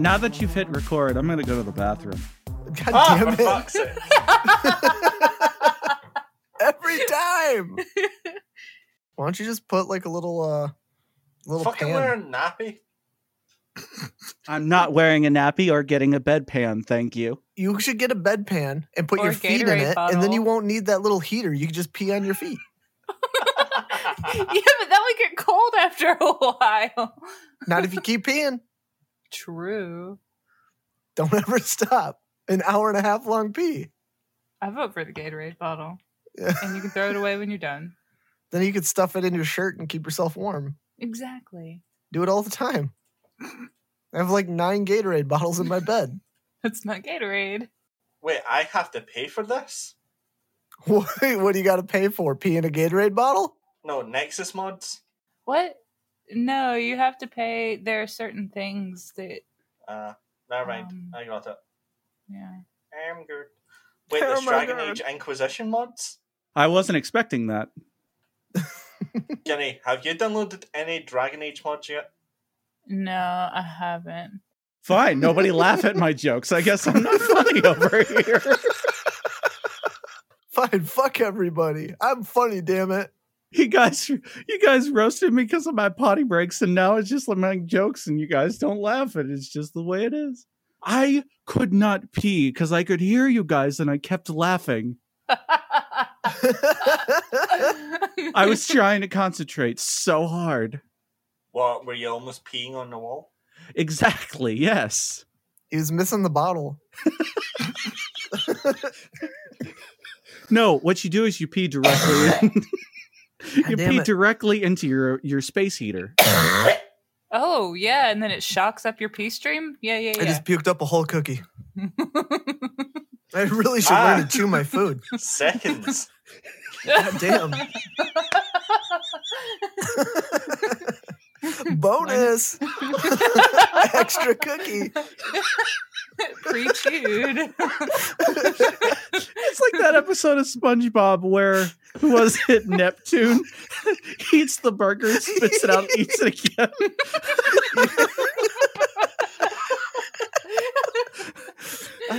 Now that you've hit record, I'm gonna go to the bathroom. God Ah, damn it! fuck's sake. Every time. Why don't you just put like a little uh little Fucking pan? wearing nappy. I'm not wearing a nappy or getting a bedpan, thank you. You should get a bedpan and put Or your a feet in Gatorade it, and then you won't need that little heater. You can just pee on your feet. yeah, but that would get cold after a while. Not if you keep peeing. True. Don't ever stop. An hour and a half long pee. I vote for the Gatorade bottle. Yeah. And you can throw it away when you're done. Then you could stuff it in your shirt and keep yourself warm. Exactly. Do it all the time. I have like nine Gatorade bottles in my bed. That's not Gatorade. Wait, I have to pay for this? What, what do you got to pay for? Pee in a Gatorade bottle? No, Nexus mods? What? No, you have to pay. There are certain things that, Uh, never mind. Um, I got it. yeah. I'm good. Wait, Oh there's my Dragon God. Age Inquisition mods? I wasn't expecting that. Jenny, have you downloaded any Dragon Age mods yet? No, I haven't. Fine, nobody laugh at my jokes. I guess I'm not funny over here. Fine, fuck everybody. I'm funny, damn it. You guys, you guys roasted me because of my potty breaks, and now it's just like my jokes, and you guys don't laugh. And it's just the way it is. I could not pee because I could hear you guys, and I kept laughing. I was trying to concentrate so hard. What, were you almost peeing on the wall? Exactly. Yes. he was missing the bottle. No, what you do is you pee directly. In, you pee it. directly into your your space heater. oh, yeah. And then it shocks up your pee stream? Yeah, yeah, yeah. I just puked up a whole cookie. I really should Ah. learn to chew my food. Seconds. God damn. Bonus. Extra cookie. Pre-chewed. It's like that episode of SpongeBob where who was it? Neptune eats the burger, spits it out, eats it again.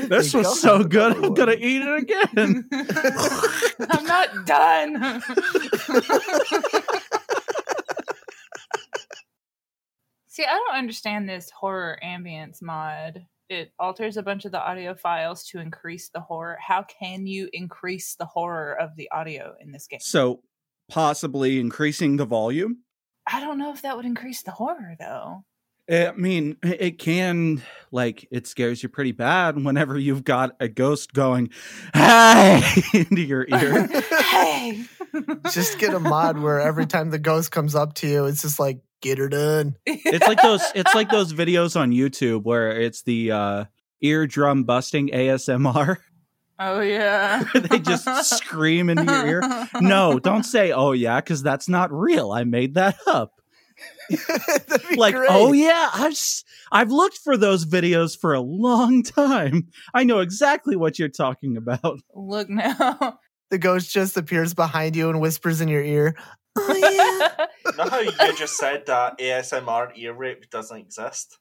This was so good. I'm gonna eat it again. I'm not done. See, I don't understand this horror ambience mod. It alters a bunch of the audio files to increase the horror. How can you increase the horror of the audio in this game? So possibly increasing the volume. I don't know if that would increase the horror though. I mean, it can like it scares you pretty bad whenever you've got a ghost going, "Hey!" into your ear. hey. Just get a mod where every time the ghost comes up to you, it's just like, get her done. It's like those. It's like those videos on YouTube where it's the uh, eardrum busting ASMR. Oh yeah. they just scream into your ear. No, don't say "Oh yeah," because that's not real. I made that up. That'd be like, oh, great. oh yeah, I've s- I've looked for those videos for a long time. I know exactly what you're talking about. Look now. The ghost just appears behind you and whispers in your ear. Oh yeah. Know how you just said that ASMR ear rape doesn't exist?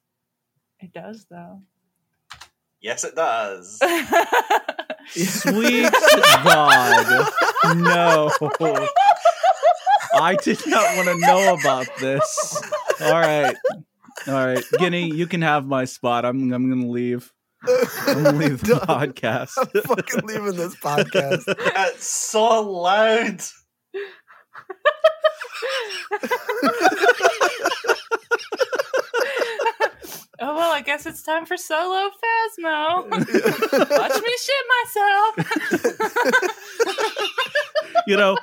it does though. Yes, it does. Sweet God, no! I did not want to know about this. All right, all right, Guinea, you can have my spot. I'm I'm gonna leave. I'm gonna leave the podcast. I'm fucking leaving this podcast. it's so loud. Oh well, I guess it's time for solo Phasmo. Watch me shit myself. you know,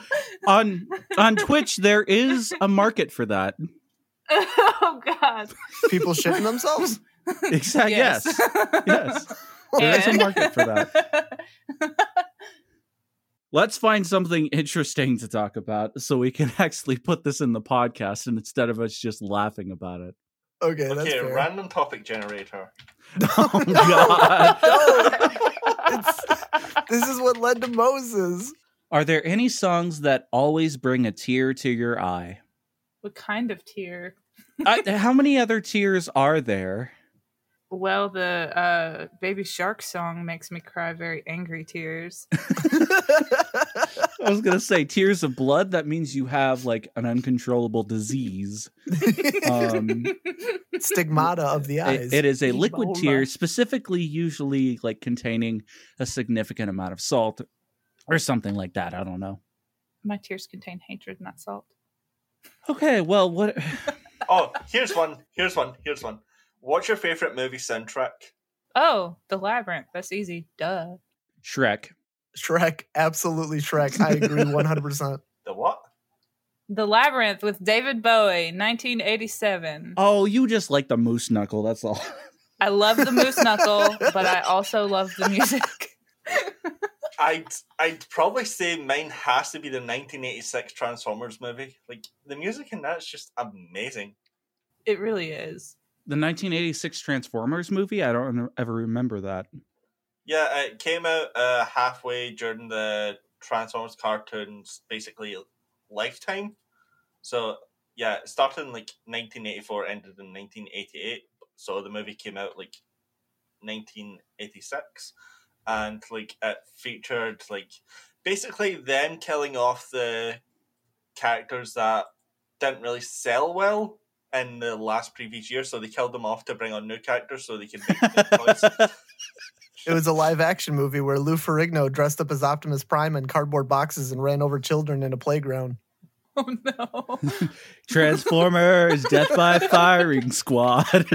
on on Twitch there is a market for that. oh God. People shitting themselves? Exactly. Yes. Yes. There is a And- market for that. Let's find something interesting to talk about so we can actually put this in the podcast and instead of us just laughing about it. Okay, that's Okay, fair. random topic generator. Oh, oh god. No, it's, this is what led to Moses. Are there any songs that always bring a tear to your eye? what kind of tear? I, how many other tears are there? Well, the uh, Baby Shark song makes me cry very angry tears. I was gonna say tears of blood. That means you have like an uncontrollable disease. Um, Stigmata of the eyes. it- it is a liquid Ebola. tear, specifically, usually like containing a significant amount of salt or something like that. I don't know. My tears contain hatred, not salt. Okay, well, what? Oh, here's one. Here's one. Here's one. What's your favorite movie soundtrack? Oh, The Labyrinth. That's easy. Duh. Shrek. Shrek, absolutely Shrek. I agree 100%. The what? The Labyrinth with David Bowie, 1987. Oh, you just like the moose knuckle. That's all. I love the moose knuckle, but I also love the music. I'd I'd probably say mine has to be the 1986 Transformers movie. Like the music in that's just amazing. It really is. The 1986 Transformers movie. I don't ever remember that. Yeah, it came out uh, halfway during the Transformers cartoons, basically lifetime. So yeah, it started in like 1984, ended in 1988. So the movie came out like 1986, and like it featured like basically them killing off the characters that didn't really sell well in the last previous year. So they killed them off to bring on new characters so they could make new toys. It was a live action movie where Lou Ferrigno dressed up as Optimus Prime in cardboard boxes and ran over children in a playground. Oh no. Transformers Death by Firing Squad.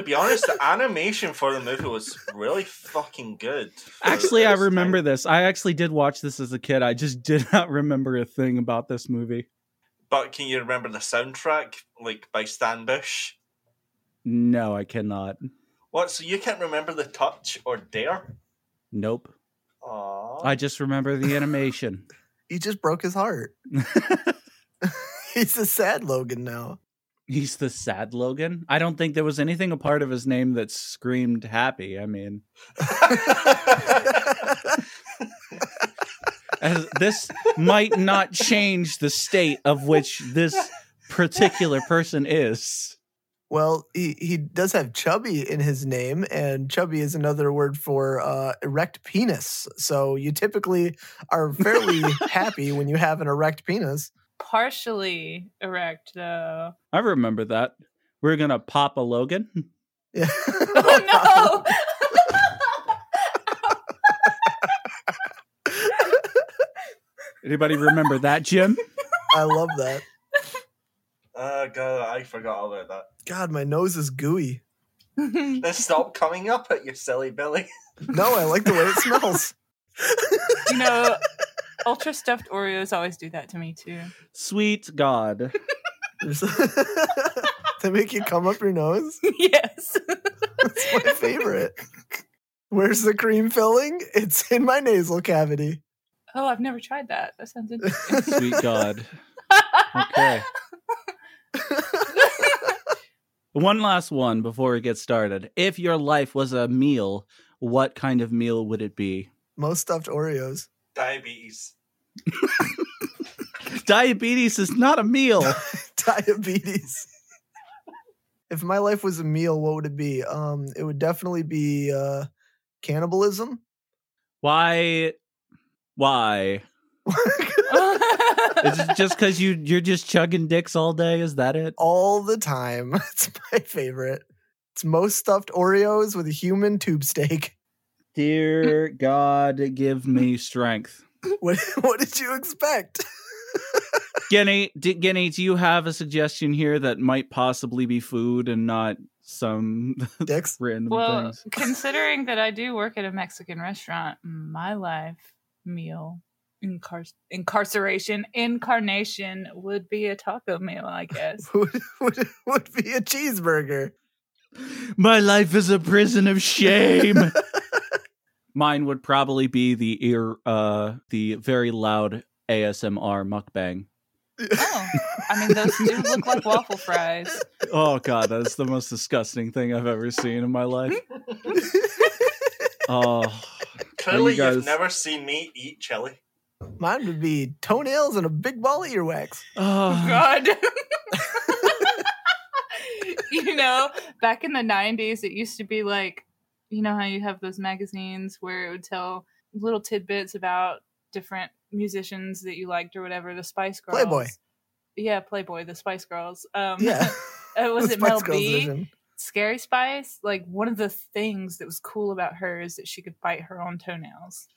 to be honest, the animation for the movie was really fucking good. actually, I remember time. this. I actually did watch this as a kid. I just did not remember a thing about this movie. But can you remember the soundtrack, like by Stan Bush? No, I cannot. What? So you can't remember the touch or dare? Nope. Aww. I just remember the animation. He just broke his heart. He's a sad Logan now. He's the sad Logan. I don't think there was anything a part of his name that screamed happy. I mean, as this might not change the state of which this particular person is. Well, he, he does have chubby in his name, and chubby is another word for uh, erect penis. So you typically are fairly happy when you have an erect penis. Partially erect though. I remember that. We're gonna pop a Logan. Yeah. Oh Anybody remember that, Jim? I love that. uh, God, I forgot all about that. God, my nose is gooey. Then stop coming up at your silly belly. No, I like the way it smells. you know, ultra stuffed Oreos always do that to me too. Sweet God. There's- they make you come up your nose. yes. That's my favorite. Where's the cream filling? It's in my nasal cavity. Oh, I've never tried that. That sounds interesting. Sweet God. Okay. One last one before we get started. If your life was a meal, what kind of meal would it be? Most stuffed Oreos. Diabetes. Diabetes is not a meal. Diabetes. if my life was a meal, what would it be? Um, it would definitely be uh, cannibalism. Why? Why? Is it just because you you're just chugging dicks all day? Is that it? All the time. It's my favorite. It's most stuffed Oreos with a human tube steak. Dear God, give me strength. What, what did you expect? Guinea, d- Guinea, do you have a suggestion here that might possibly be food and not some Dicks? random well, things? considering that I do work at a Mexican restaurant, my life meal incar- incarceration incarnation would be a taco meal, I guess. Would, would, would be a cheeseburger. My life is a prison of shame. Mine would probably be the ear, uh, the very loud ASMR mukbang. Oh, I mean, those do look like waffle fries. Oh God, that's the most disgusting thing I've ever seen in my life. Oh, Clearly, guys- you've never seen me eat chili. Mine would be toenails and a big ball of earwax. oh. God. you know, back in the 90s, it used to be like, you know, how you have those magazines where it would tell little tidbits about different musicians that you liked or whatever, the Spice Girls. Playboy. Yeah, Playboy, the Spice Girls. Um, Yeah. was it Spice Mel Girls B? edition. Scary Spice? Like, one of the things that was cool about her is that she could bite her own toenails.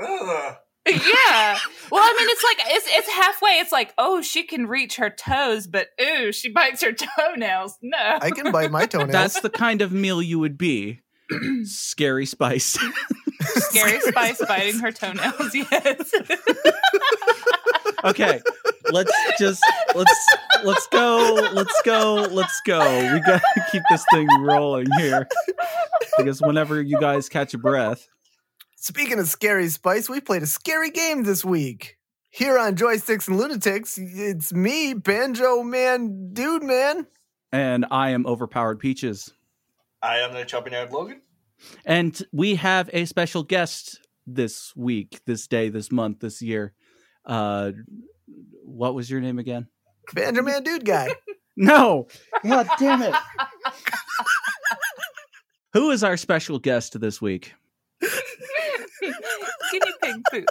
Ugh. yeah. Well, I mean, it's like it's it's halfway. It's like, oh, she can reach her toes, but ooh, she bites her toenails. No. I can bite my toenails. That's the kind of meal you would be. Scary spice. Scary Spice biting her toenails. Yes. okay, let's just let's let's go, let's go, let's go. We got to keep this thing rolling here because whenever you guys catch a breath, Speaking of scary spice, we played a scary game this week. Here on Joysticks and Lunatics, it's me, Banjo Man, Dude Man. and I am overpowered peaches, I am the chubby nerd Logan. and we have a special guest this week, this day, this month, this year. Uh, what was your name again? Banjo Man, Dude Guy. No, God damn it! Who is our special guest this week? Guinea pig poop.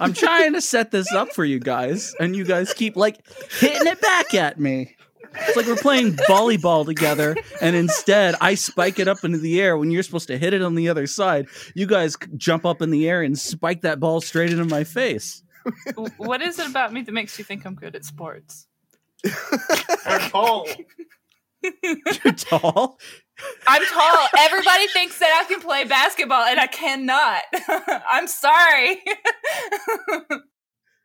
I'm trying to set this up for you guys, and you guys keep like hitting it back at me. It's like we're playing volleyball together, and instead I spike it up into the air when you're supposed to hit it on the other side. You guys jump up in the air and spike that ball straight into my face. what is it about me that makes you think I'm good at sports? You're tall. You're tall. I'm tall. Everybody thinks that I can play basketball, and I cannot. I'm sorry.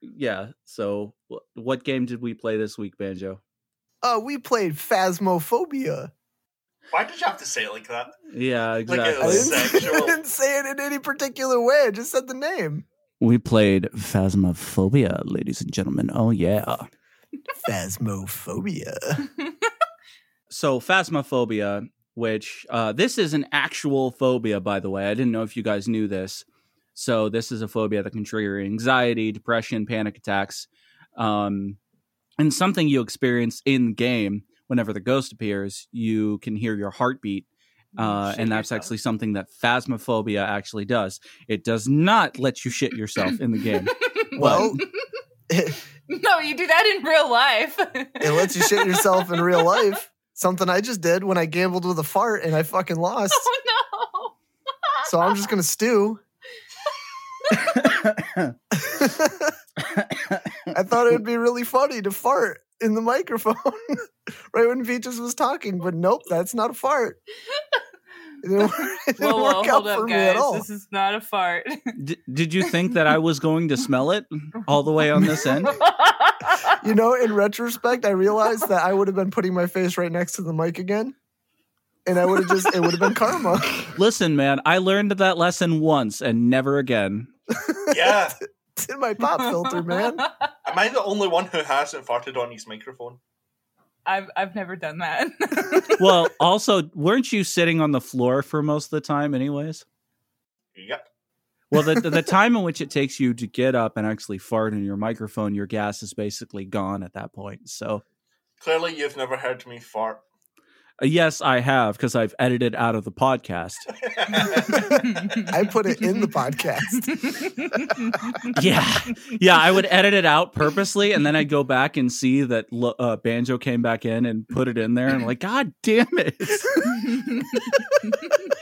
Yeah. So, what game did we play this week, Banjo? Uh, we played Phasmophobia. Why did you have to say it like that? Yeah, it exactly. I was didn't. I didn't say it in any particular way. I just said the name. we played Phasmophobia, ladies and gentlemen. Oh yeah. Phasmophobia. so phasmophobia which uh, this is an actual phobia by the way i didn't know if you guys knew this so this is a phobia that can trigger anxiety depression panic attacks um, and something you experience in game whenever the ghost appears you can hear your heartbeat uh, and that's yourself. actually something that phasmophobia actually does it does not let you shit yourself in the game Well, no, you do that in real life. it lets you shit yourself in real life. Something I just did when I gambled with a fart and I fucking lost. Oh no. So I'm just gonna stew. I thought it would be really funny to fart in the microphone right when Peaches was talking, but nope, that's not a fart. It didn't, it didn't Whoa, whoa, work out hold for up, me at guys. all. This is not a fart. D- did you think that i was going to smell it all the way on this end You know, in retrospect, I realized that I would have been putting my face right next to the mic again. And I would have just, it would have been karma. Listen, man, I learned that lesson once and never again. Yeah. It's in my pop filter, man. Am I the only one who hasn't farted on his microphone? I've I've never done that. Well, also, weren't you sitting on the floor for most of the time, anyways? Yep. Well, the, the, the time in which it takes you to get up and actually fart in your microphone, your gas is basically gone at that point. So, Clearly, you've never heard me fart. Uh, yes, I have because I've edited out of the podcast. I put it in the podcast. Yeah, yeah, I would edit it out purposely, and then I'd go back and see that uh, Banjo came back in and put it in there, and I'm like, God damn it!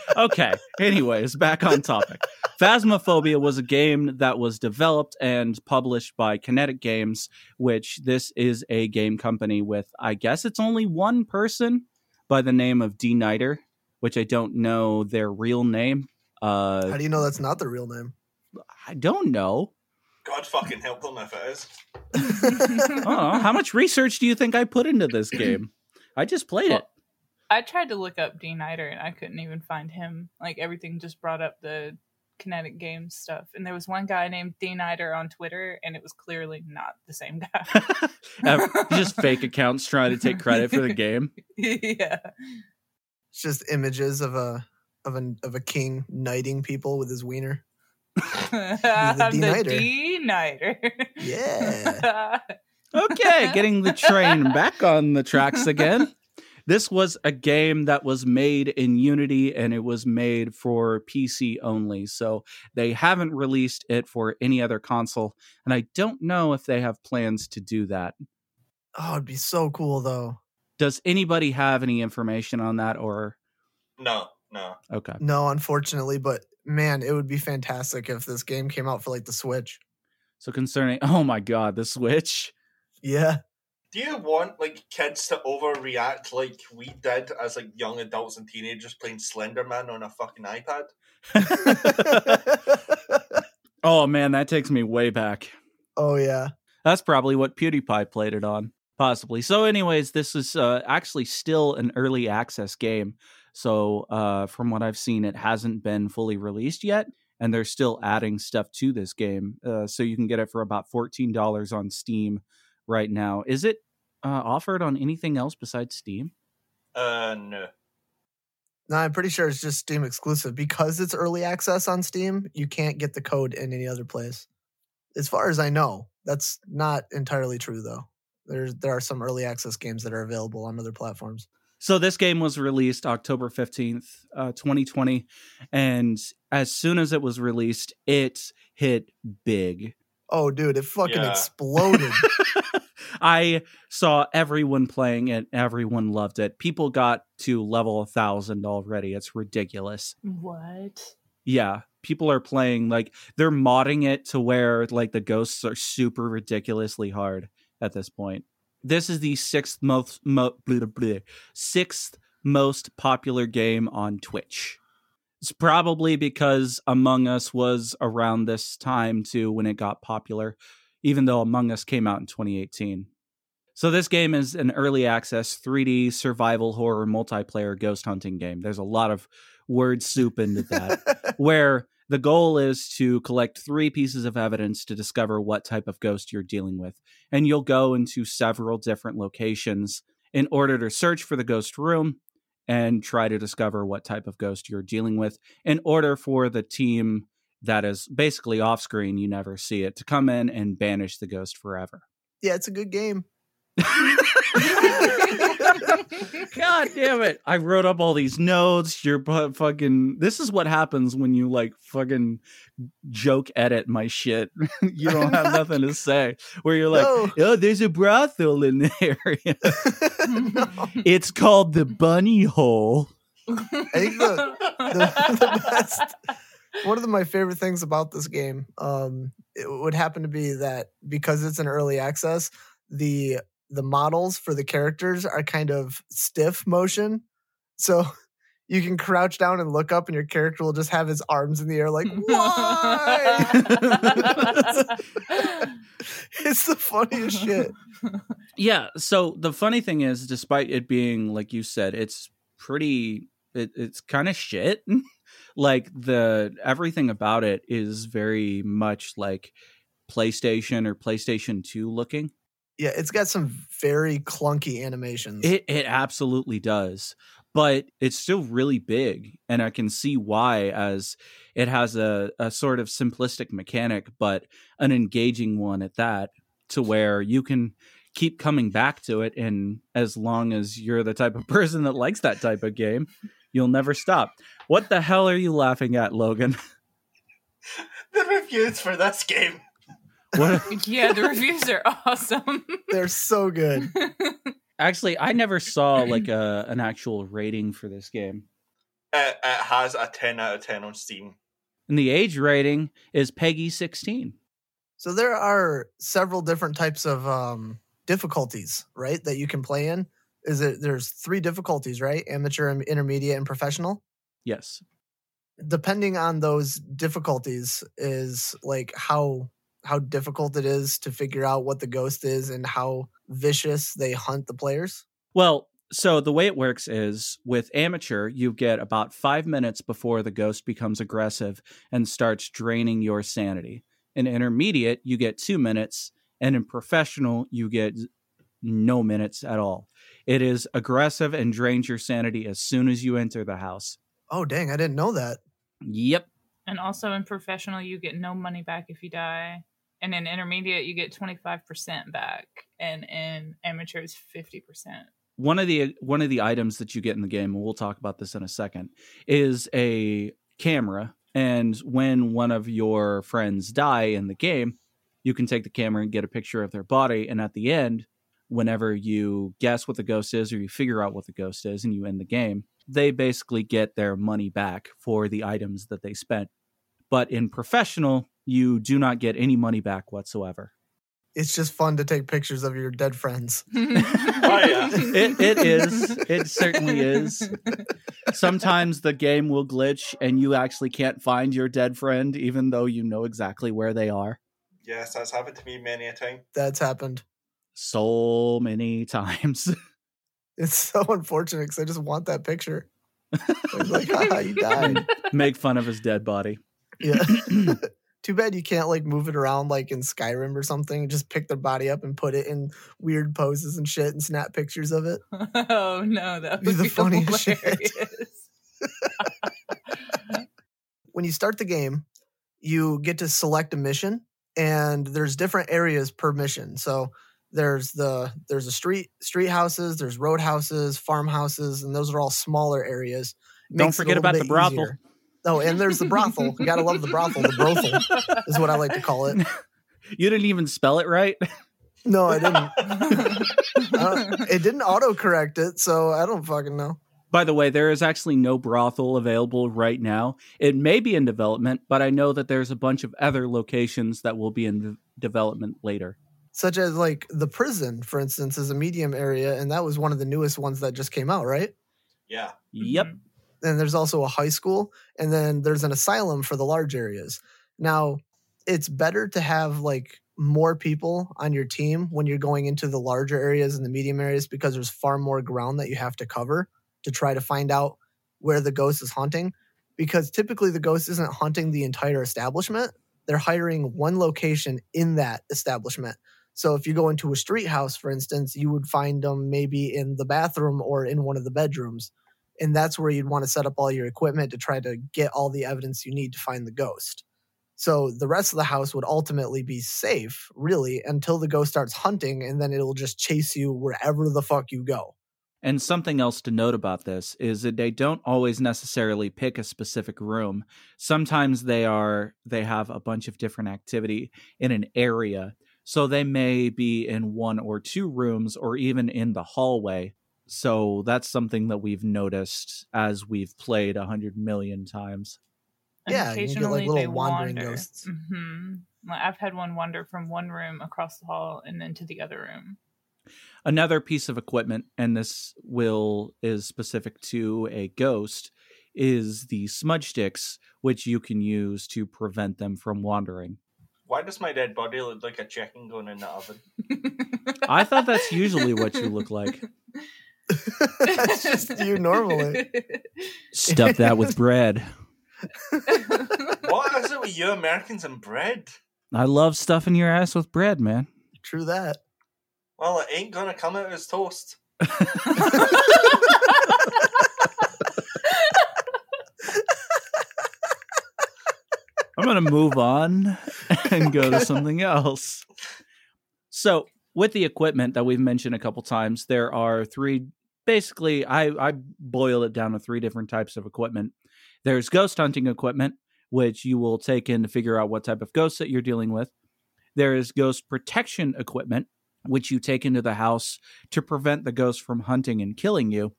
okay. Anyways, back on topic. Phasmophobia was a game that was developed and published by Kinetic Games, which this is a game company with, I guess it's only one person by the name of Dknighter, which I don't know their real name. Uh, How do you know that's not the real name? I don't know. God fucking help them if it is. Oh, how much research do you think I put into this game? I just played it. I tried to look up Dknighter and I couldn't even find him. Like everything just brought up the Kinetic Games stuff. And there was one guy named Dknighter on Twitter, and it was clearly not the same guy. Just fake accounts trying to take credit for the game. yeah. It's just images of a of a of a king knighting people with his wiener. I'm the D-Nighter. D Nighter. Yeah. Okay, getting the train back on the tracks again. This was a game that was made in Unity and it was made for PC only. So they haven't released it for any other console. And I don't know if they have plans to do that. Oh, it'd be so cool though. Does anybody have any information on that or No, no. okay. No, unfortunately, but man, it would be fantastic if this game came out for like the Switch. So concerning oh my god, the Switch. Yeah. Do you want like kids to overreact like we did as like young adults and teenagers playing Slender Man on a fucking iPad? Oh man, that takes me way back. oh yeah. That's probably what PewDiePie played it on, possibly. So, anyways, this is uh, actually still an early access game. So, uh, from what I've seen, it hasn't been fully released yet, and they're still adding stuff to this game. Uh, so, you can get it for about fourteen dollars on Steam right now. Is it uh, offered on anything else besides Steam? Uh, no. No, I'm pretty sure it's just Steam exclusive because it's early access on Steam. You can't get the code in any other place, as far as I know. That's not entirely true though. There's there are some early access games that are available on other platforms. So this game was released October 15th, uh, 2020. And as soon as it was released, it hit big. Oh, dude, it fucking Yeah. exploded. I saw everyone playing it. Everyone loved it. People got to level a thousand already. It's ridiculous. What? Yeah, people are playing like they're modding it to where like the ghosts are super ridiculously hard at this point. This is the sixth most mo- blah, blah, blah, sixth most popular game on Twitch. It's probably because Among Us was around this time too when it got popular, even though Among Us came out in 2018. So this game is an early access 3D survival horror multiplayer ghost hunting game. There's a lot of word soup into that where the goal is to collect three pieces of evidence to discover what type of ghost you're dealing with. And you'll go into several different locations in order to search for the ghost room and try to discover what type of ghost you're dealing with in order for the team that is basically off screen, you never see it, to come in and banish the ghost forever. yeah, it's a good game. God damn it. I wrote up all these notes. You're bu- fucking. This is what happens when you like fucking joke edit my shit. you don't have nothing to say. Where you're like, No. oh, there's a brothel in the area. No. it's called the Bunny Hole. I think the, the, the best one of the, my favorite things about this game um it would happen to be that because it's an early access the the models for the characters are kind of stiff motion so you can crouch down and look up and your character will just have his arms in the air like why it's the funniest shit Yeah. So the funny thing is, despite it being like you said, it's pretty. It, it's kind of shit. like the everything about it is very much like PlayStation or PlayStation Two looking. Yeah it's got some very clunky animations It it absolutely does. But it's still really big, and I can see why, as it has a, a sort of simplistic mechanic, but an engaging one at that, to where you can keep coming back to it. And as long as you're the type of person that likes that type of game, you'll never stop. What the hell are you laughing at, Logan? the reviews for this game. What? yeah, the reviews are awesome. they're so good Actually, I never saw like a an actual rating for this game. It, it has a 10 out of 10 on Steam. And the age rating is PEGI 16. So there are several different types of um, difficulties, right? That you can play in. Is it there's three difficulties, right? Amateur, intermediate, and professional. Yes. Depending on those difficulties, is like how how difficult it is to figure out what the ghost is and how vicious they hunt the players. Well, so the way it works is with amateur, you get about five minutes before the ghost becomes aggressive and starts draining your sanity. In intermediate, you get two minutes, and in professional, you get no minutes at all. It is aggressive and drains your sanity as soon as you enter the house. Oh dang, I didn't know that. Yep. and also in professional, you get no money back if you die. And in intermediate, you get 25% back, and in amateur, it's 50%. one of the one of the items that you get in the game and we'll talk about this in a second is a camera. And when one of your friends die in the game you can take the camera and get a picture of their body. And at the end whenever you guess what the ghost is or you figure out what the ghost is and you end the game they basically get their money back for the items that they spent. But in professional you do not get any money back whatsoever It's just fun to take pictures of your dead friends. Oh, yeah. it, it is. It certainly is. Sometimes the game will glitch and you actually can't find your dead friend, even though you know exactly where they are. Yes, that's happened to me many a time. That's happened. So many times. It's so unfortunate because I just want that picture. Like, haha, you died. Make fun of his dead body. Yeah. Too bad you can't like move it around like in Skyrim or something. Just pick their body up and put it in weird poses and shit and snap pictures of it. oh no, that would Be the be funniest shit. When you start the game, you get to select a mission and there's different areas per mission. So there's the there's a street street houses, there's road houses, farmhouses, and those are all smaller areas. Don't Makes it forget about the bit brothel. easier. Oh, and there's the brothel. You gotta love the brothel. The brothel is what I like to call it. You didn't even spell it right. No, I didn't. Uh, it didn't autocorrect it, so I don't fucking know. By the way, there is actually no brothel available right now. It may be in development, but I know that there's a bunch of other locations that will be in development later. Such as like the prison, for instance, is a medium area, and that was one of the newest ones that just came out, right? Yeah. Yep. And there's also a high school and then there's an asylum for the large areas. Now it's better to have like more people on your team when you're going into the larger areas and the medium areas because there's far more ground that you have to cover to try to find out where the ghost is haunting. because typically the ghost isn't haunting the entire establishment. They're hiring one location in that establishment. So if you go into a street house for instance you would find them maybe in the bathroom or in one of the bedrooms and that's where you'd want to set up all your equipment to try to get all the evidence you need to find the ghost. So the rest of the house would ultimately be safe, really, until the ghost starts hunting, and then it'll just chase you wherever the fuck you go. And something else to note about this is that they don't always necessarily pick a specific room. Sometimes they are they have a bunch of different activity in an area. So they may be in one or two rooms or even in the hallway. So that's something that we've noticed as we've played a hundred million times. And Yeah, you get, like, occasionally little they wandering wander. ghosts. hmm I've had one wander from one room across the hall and then to the other room. Another piece of equipment, and this will is specific to a ghost, is the smudge sticks, which you can use to prevent them from wandering. Why does my dead body look like a chicken going in the oven? I thought that's usually what you look like. that's just you normally. Stuff that with bread. What is it with you Americans and bread? I love stuffing your ass with bread, man. True that. Well, it ain't gonna come out as toast. I'm going to move on and go to something else. So, with the equipment that we've mentioned a couple times, there are three basically I I boil it down to three different types of equipment. There's ghost hunting equipment, which you will take in to figure out what type of ghost that you're dealing with. There is ghost protection equipment, which you take into the house to prevent the ghost from hunting and killing you.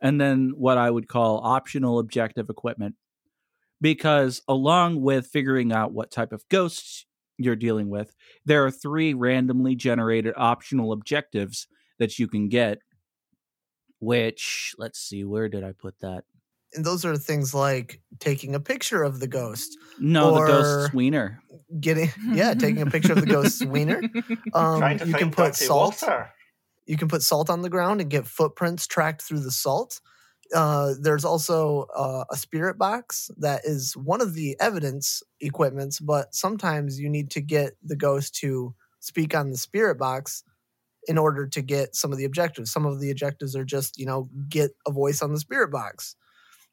And then what I would call optional objective equipment. Because along with figuring out what type of ghosts you're dealing with, there are three randomly generated optional objectives that you can get. Which, let's see, where did I put that? And those are things like taking a picture of the ghost, No, the Or- ghost wiener. getting yeah, taking a picture of the ghost's wiener. Um, Trying to you find can put salt. water. You can put salt on the ground and get footprints tracked through the salt. Uh, there's also uh, a spirit box that is one of the evidence equipments, but sometimes you need to get the ghost to speak on the spirit box in order to get some of the objectives. Some of the objectives are just, you know, get a voice on the spirit box.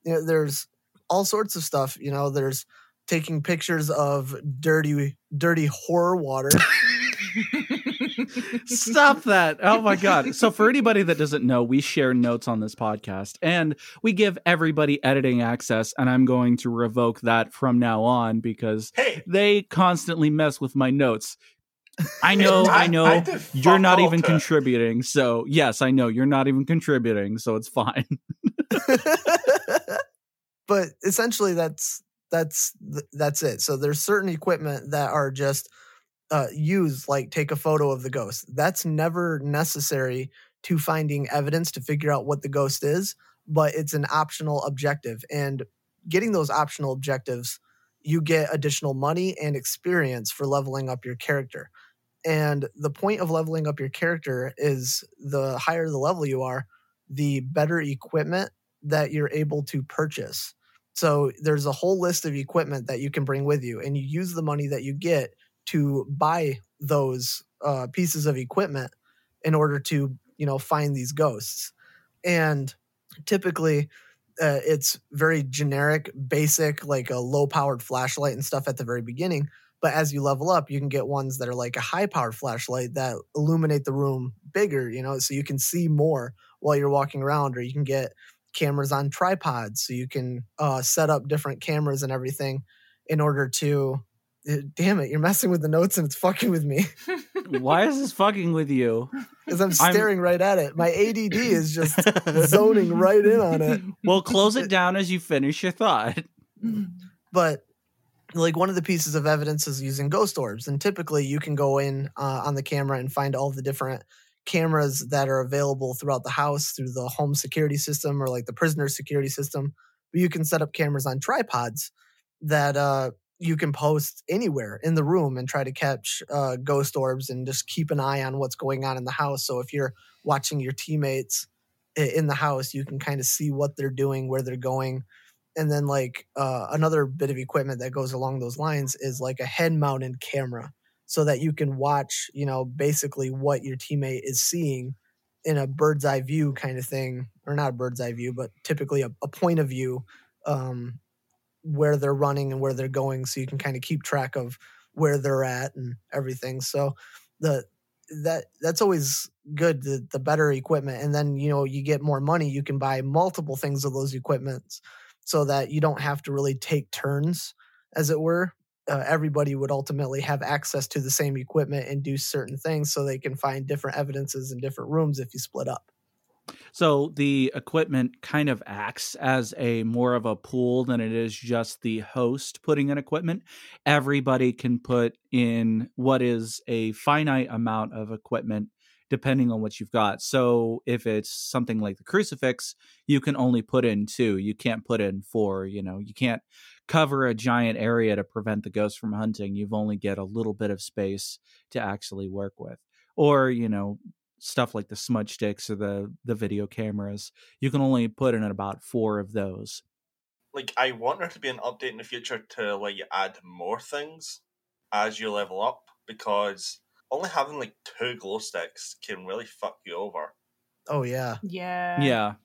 You know, there's all sorts of stuff. You know, there's taking pictures of dirty, dirty horror water. Stop that. Oh my God. So, for anybody that doesn't know, we share notes on this podcast and we give everybody editing access. And I'm going to revoke that from now on because Hey, they constantly mess with my notes. I know, I know. I You're not even to contributing. So, yes, I know you're not even contributing. So, it's fine. but essentially that's that's that's it so there's certain equipment that are just uh used like take a photo of the ghost that's never necessary to finding evidence to figure out what the ghost is but it's an optional objective and getting those optional objectives you get additional money and experience for leveling up your character and the point of leveling up your character is the higher the level you are the better equipment that you're able to purchase. So there's a whole list of equipment that you can bring with you, and you use the money that you get to buy those uh, pieces of equipment in order to, you know, find these ghosts. And typically, uh, it's very generic, basic, like a low-powered flashlight and stuff at the very beginning. But as you level up, you can get ones that are like a high-powered flashlight that illuminate the room bigger, you know, so you can see more while you're walking around, or you can get cameras on tripods so you can uh, set up different cameras and everything in order to damn it you're messing with the notes and it's fucking with me Why is this fucking with you? because i'm I'm- staring right at it my add is just zoning right in on it Well, close it down as you finish your thought. but like one of the pieces of evidence is using ghost orbs and typically you can go in uh, on the camera and find all the different cameras that are available throughout the house through the home security system or like the prisoner security system but you can set up cameras on tripods that uh, you can post anywhere in the room and try to catch uh, ghost orbs and just keep an eye on what's going on in the house. So if you're watching your teammates in the house you can kind of see what they're doing where they're going. And then like uh, another bit of equipment that goes along those lines is like a head mounted camera so that you can watch you know basically what your teammate is seeing in a bird's eye view kind of thing. Or not a bird's eye view but typically a, a point of view um, where they're running and where they're going so you can kind of keep track of where they're at and everything so the that that's always good the, the better equipment and then you know you get more money you can buy multiple things of those equipments so that you don't have to really take turns, as it were. Uh, everybody would ultimately have access to the same equipment and do certain things so they can find different evidences in different rooms if you split up. So the equipment kind of acts as a more of a pool than it is just the host putting in equipment. Everybody can put in what is a finite amount of equipment depending on what you've got. So if it's something like the crucifix, you can only put in two. You can't put in four, you know. You can't cover a giant area to prevent the ghost from hunting. You've only get a little bit of space to actually work with. Or, you know, stuff like the smudge sticks or the the video cameras you can only put in about four of those Like, I want there to be an update in the future to let you add more things as you level up because only having like two glow sticks can really fuck you over. Oh yeah, yeah. yeah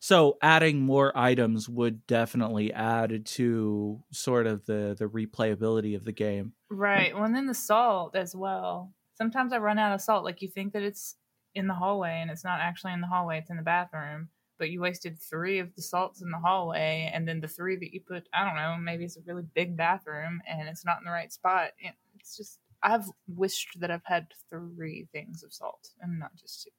so adding more items would definitely add to sort of the the replayability of the game Right. Well, and then the salt as well. Sometimes I run out of salt. Like you think that it's in the hallway, and it's not actually in the hallway. It's in the bathroom. But you wasted three of the salts in the hallway, and then the three that you put. I don't know. Maybe it's a really big bathroom, and it's not in the right spot. It's just. I've wished that I've had three things of salt and not just two.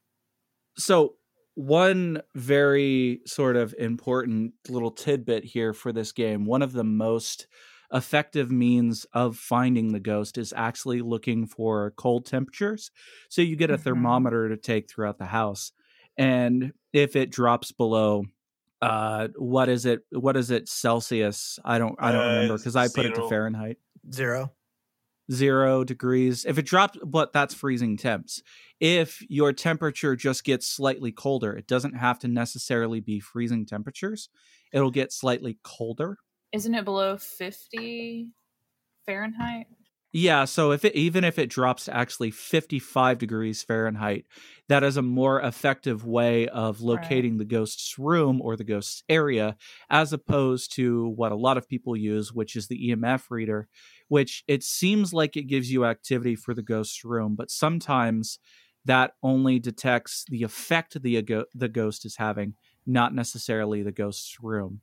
so one very sort of important little tidbit here for this game one of the most effective means of finding the ghost is actually looking for cold temperatures so you get a Mhm. thermometer to take throughout the house and if it drops below uh what is it what is it celsius i don't i don't Uh, remember because i put it to fahrenheit zero. zero degrees. If it drops, but that's freezing temps. If your temperature just gets slightly colder, it doesn't have to necessarily be freezing temperatures. It'll get slightly colder. Isn't it below fifty Fahrenheit? Yeah, so if it even if it drops to actually 55 degrees Fahrenheit, that is a more effective way of locating the ghost's room or the ghost's area as opposed to what a lot of people use, which is the EMF reader, which it seems like it gives you activity for the ghost's room, but sometimes that only detects the effect the the ghost is having, not necessarily the ghost's room.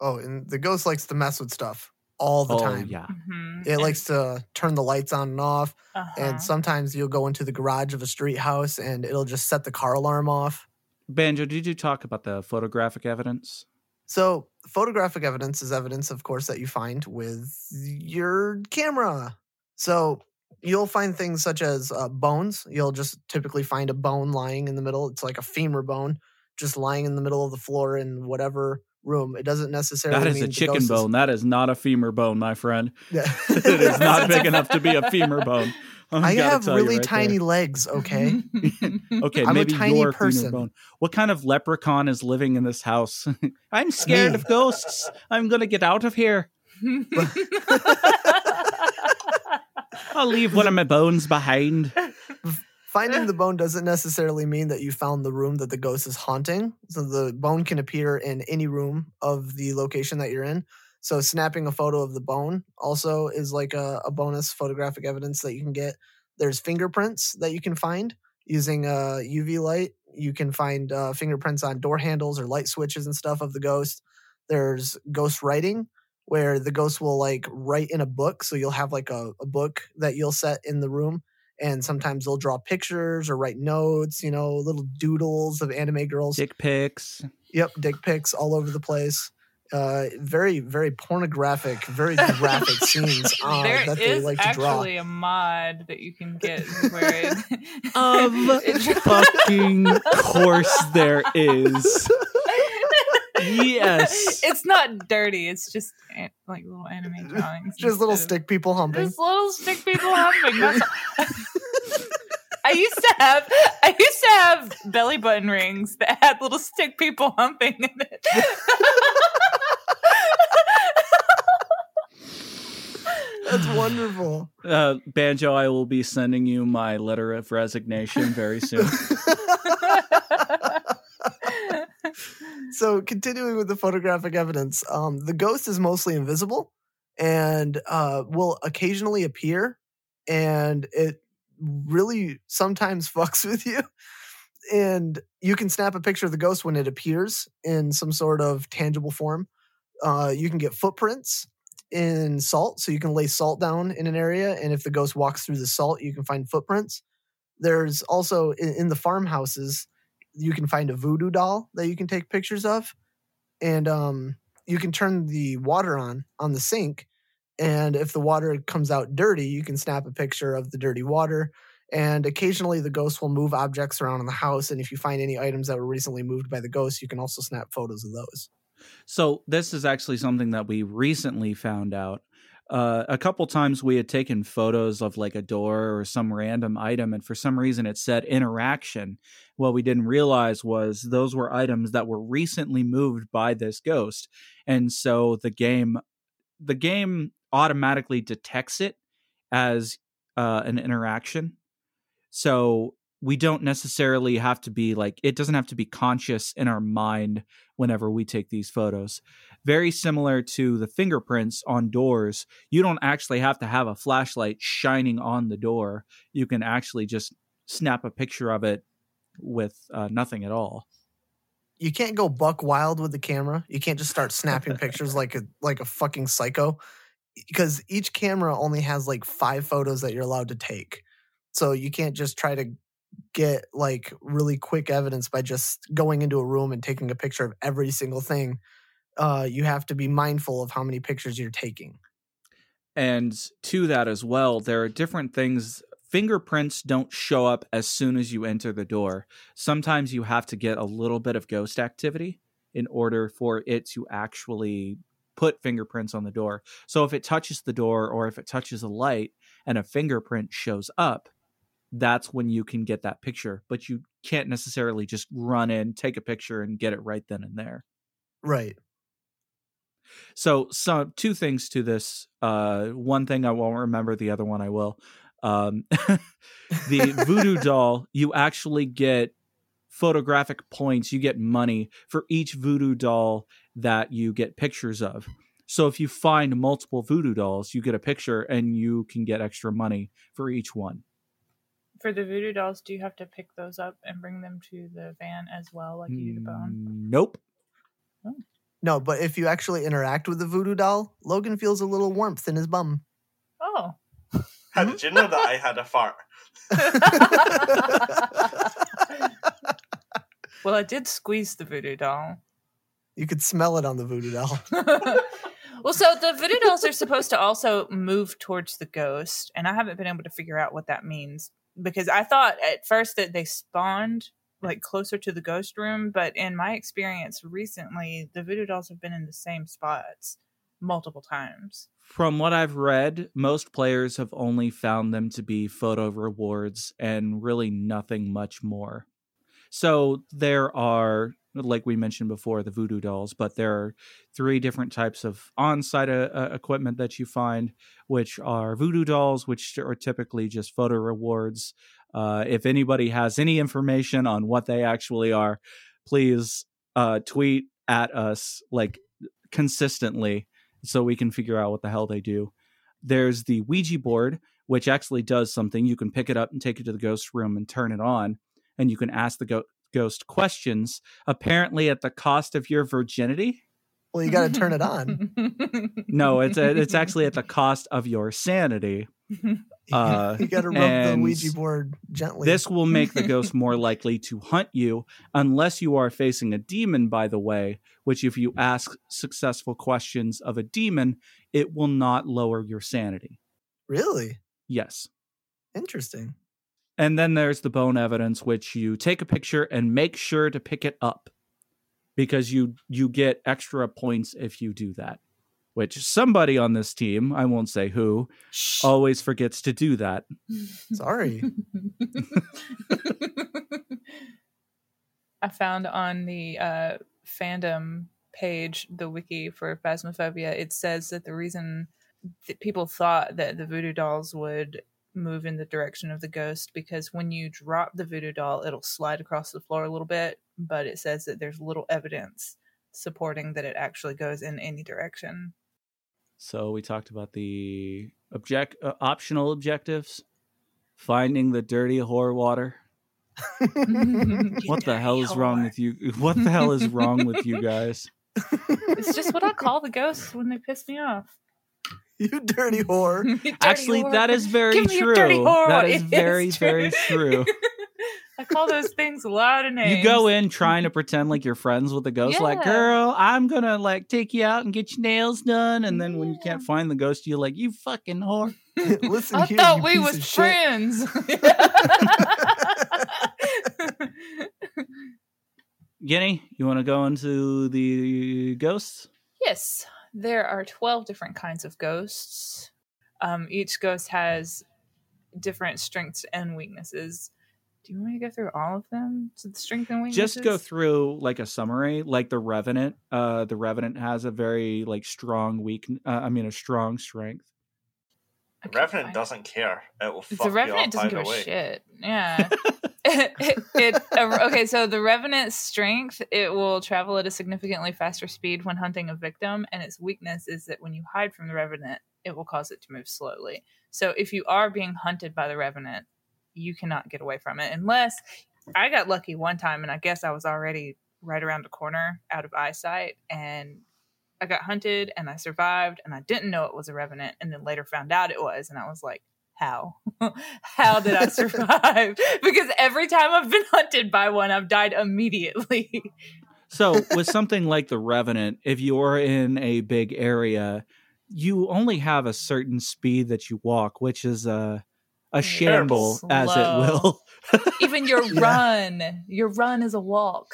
Oh, and the ghost likes to mess with stuff all the oh time. yeah. Mhm. It And- likes to turn the lights on and off. uh-huh. And sometimes you'll go into the garage of a street house and it'll just set the car alarm off. Banjo, did you talk about the photographic evidence? So, photographic evidence is evidence, of course, that you find with your camera. So, you'll find things such as uh, bones. You'll just typically find a bone lying in the middle. It's like a femur bone just lying in the middle of the floor in whatever room. It doesn't necessarily That is a chicken bone. That is not a femur bone, my friend. Yeah. it is not big enough to be a femur bone. I have really right tiny there. legs, okay? Okay, I'm a tiny your person. femur bone. What kind of leprechaun is living in this house? I'm scared of ghosts. I'm gonna get out of here. I'll leave one of my bones behind. Finding the bone doesn't necessarily mean that you found the room that the ghost is haunting. So the bone can appear in any room of the location that you're in. So snapping a photo of the bone also is like a, a bonus photographic evidence that you can get. There's fingerprints that you can find using uh, UV light. You can find uh, fingerprints on door handles or light switches and stuff of the ghost. There's ghost writing, where the ghost will like write in a book. So you'll have like a, a book that you'll set in the room and sometimes they'll draw pictures or write notes, you know, little doodles of anime girls. Dick pics. Yep, dick pics all over the place. Uh, very, very pornographic, very graphic scenes uh, there that they like to draw. There's actually a mod that you can get where it, Of it- fucking course there is. Yes. it's not dirty. It's just an- like little anime drawings. Just little of- stick people humping. Just little stick people humping. That's all. I used to have I used to have belly button rings that had little stick people humping in it. That's wonderful. Uh, Banjo, I will be sending you my letter of resignation very soon. so continuing with the photographic evidence, um, the ghost is mostly invisible and uh, will occasionally appear, and it really sometimes fucks with you. And you can snap a picture of the ghost when it appears in some sort of tangible form. Uh, you can get footprints in salt, so you can lay salt down in an area, and if the ghost walks through the salt, you can find footprints. There's also in, in the farmhouses, you can find a voodoo doll that you can take pictures of, and um, you can turn the water on on the sink, and if the water comes out dirty, you can snap a picture of the dirty water. And occasionally, the ghost will move objects around in the house, and if you find any items that were recently moved by the ghost, you can also snap photos of those. So this is actually something that we recently found out. Uh, a couple times we had taken photos of like a door or some random item, and for some reason it said interaction. What we didn't realize was those were items that were recently moved by this ghost, and so the game, the game automatically detects it as uh, an interaction. So we don't necessarily have to be like it doesn't have to be conscious in our mind whenever we take these photos. Very similar to the fingerprints on doors, you don't actually have to have a flashlight shining on the door. You can actually just snap a picture of it with uh, nothing at all. You can't go buck wild with the camera. You can't just start snapping pictures like a like a fucking psycho, because each camera only has like five photos that you're allowed to take. So you can't just try to get like really quick evidence by just going into a room and taking a picture of every single thing. Uh, you have to be mindful of how many pictures you're taking. And to that as well, there are different things. Fingerprints don't show up as soon as you enter the door. Sometimes you have to get a little bit of ghost activity in order for it to actually put fingerprints on the door. So if it touches the door or if it touches a light and a fingerprint shows up, that's when you can get that picture. But you can't necessarily just run in, take a picture, and get it right then and there. Right. So, some two things to this. Uh, one thing I won't remember. The other one I will. Um, the voodoo doll, you actually get photographic points. You get money for each voodoo doll that you get pictures of. So if you find multiple voodoo dolls, you get a picture and you can get extra money for each one. For the voodoo dolls, do you have to pick those up and bring them to the van as well, like you do the bone? Mm, Nope. No, but if you actually interact with the voodoo doll, Logan feels a little warmth in his bum. Oh. How did you know that I had a fart? well, I did squeeze the voodoo doll. you could smell it on the voodoo doll. well, so the voodoo dolls are supposed to also move towards the ghost, and I haven't been able to figure out what that means because I thought at first that they spawned like closer to the ghost room, but in my experience recently, the voodoo dolls have been in the same spots multiple times. From what I've read, most players have only found them to be photo rewards and really nothing much more. So there are, like we mentioned before, the voodoo dolls, but there are three different types of on site uh, equipment that you find, which are voodoo dolls, which are typically just photo rewards. Uh, if anybody has any information on what they actually are, please uh, tweet at us like consistently so we can figure out what the hell they do. There's the Ouija board, which actually does something. You can pick it up and take it to the ghost room and turn it on, and you can ask the go- ghost questions, apparently at the cost of your virginity. Well, you got to turn it on. No, it's a, it's actually at the cost of your sanity. Uh, you got to rub the Ouija board gently. This will make the ghost more likely to hunt you, unless you are facing a demon, by the way, which, if you ask successful questions of a demon, it will not lower your sanity. really Yes. interesting. And then there's the bone evidence, which you take a picture and make sure to pick it up because you you get extra points if you do that. Which somebody on this team, I won't say who, Shh. always forgets to do that. Sorry. I found on the uh, fandom page, the wiki for Phasmophobia, it says that the reason that people thought that the voodoo dolls would move in the direction of the ghost because when you drop the voodoo doll, it'll slide across the floor a little bit, but it says that there's little evidence supporting that it actually goes in any direction. So we talked about the object uh, optional objectives, finding the dirty whore water. What the hell is wrong with you? What the hell is wrong with you guys? It's just what I call the ghosts when they piss me off. you dirty whore. You dirty Actually, whore. that is very Give me your dirty true. whore. That is It very, very true. I call those things a lot of names. You go in trying to pretend like you're friends with the ghost, like, girl, I'm gonna like take you out and get your nails done. And then when you can't find the ghost, you're like, you fucking whore. Listen I here, thought you we piece was of friends. Guinea, you want to go into the ghosts? yes, there are 12 different kinds of ghosts. Um, each ghost has different strengths and weaknesses. Do you want me to go through all of them? So the strength and weaknesses? Just go through like a summary, like the Revenant. Uh, the Revenant has a very like strong weak. Uh, I mean, a strong strength. I The Revenant find- doesn't care. It will fuck The you Revenant up doesn't give a way. shit. Yeah. it, it, okay, so the Revenant's strength, it will travel at a significantly faster speed when hunting a victim, and its weakness is that when you hide from the Revenant, it will cause it to move slowly. So if you are being hunted by the Revenant, you cannot get away from it unless I got lucky one time, and I guess I was already right around the corner out of eyesight, and I got hunted and I survived, and I didn't know it was a Revenant, and then later found out it was, and I was like, how? How did I survive? because every time I've been hunted by one, I've died immediately. So with something like the Revenant, if you're in a big area, you only have a certain speed that you walk, which is a a shamble, as it will. Even your Yeah. run, your run is a walk.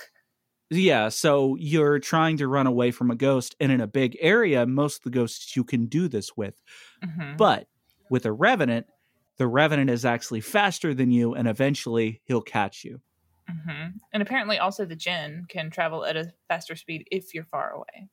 Yeah, so you're trying to run away from a ghost, and in a big area, most of the ghosts you can do this with. Mhm. But with a revenant, the revenant is actually faster than you, and eventually he'll catch you. Mhm. And apparently, also the Jinn can travel at a faster speed if you're far away.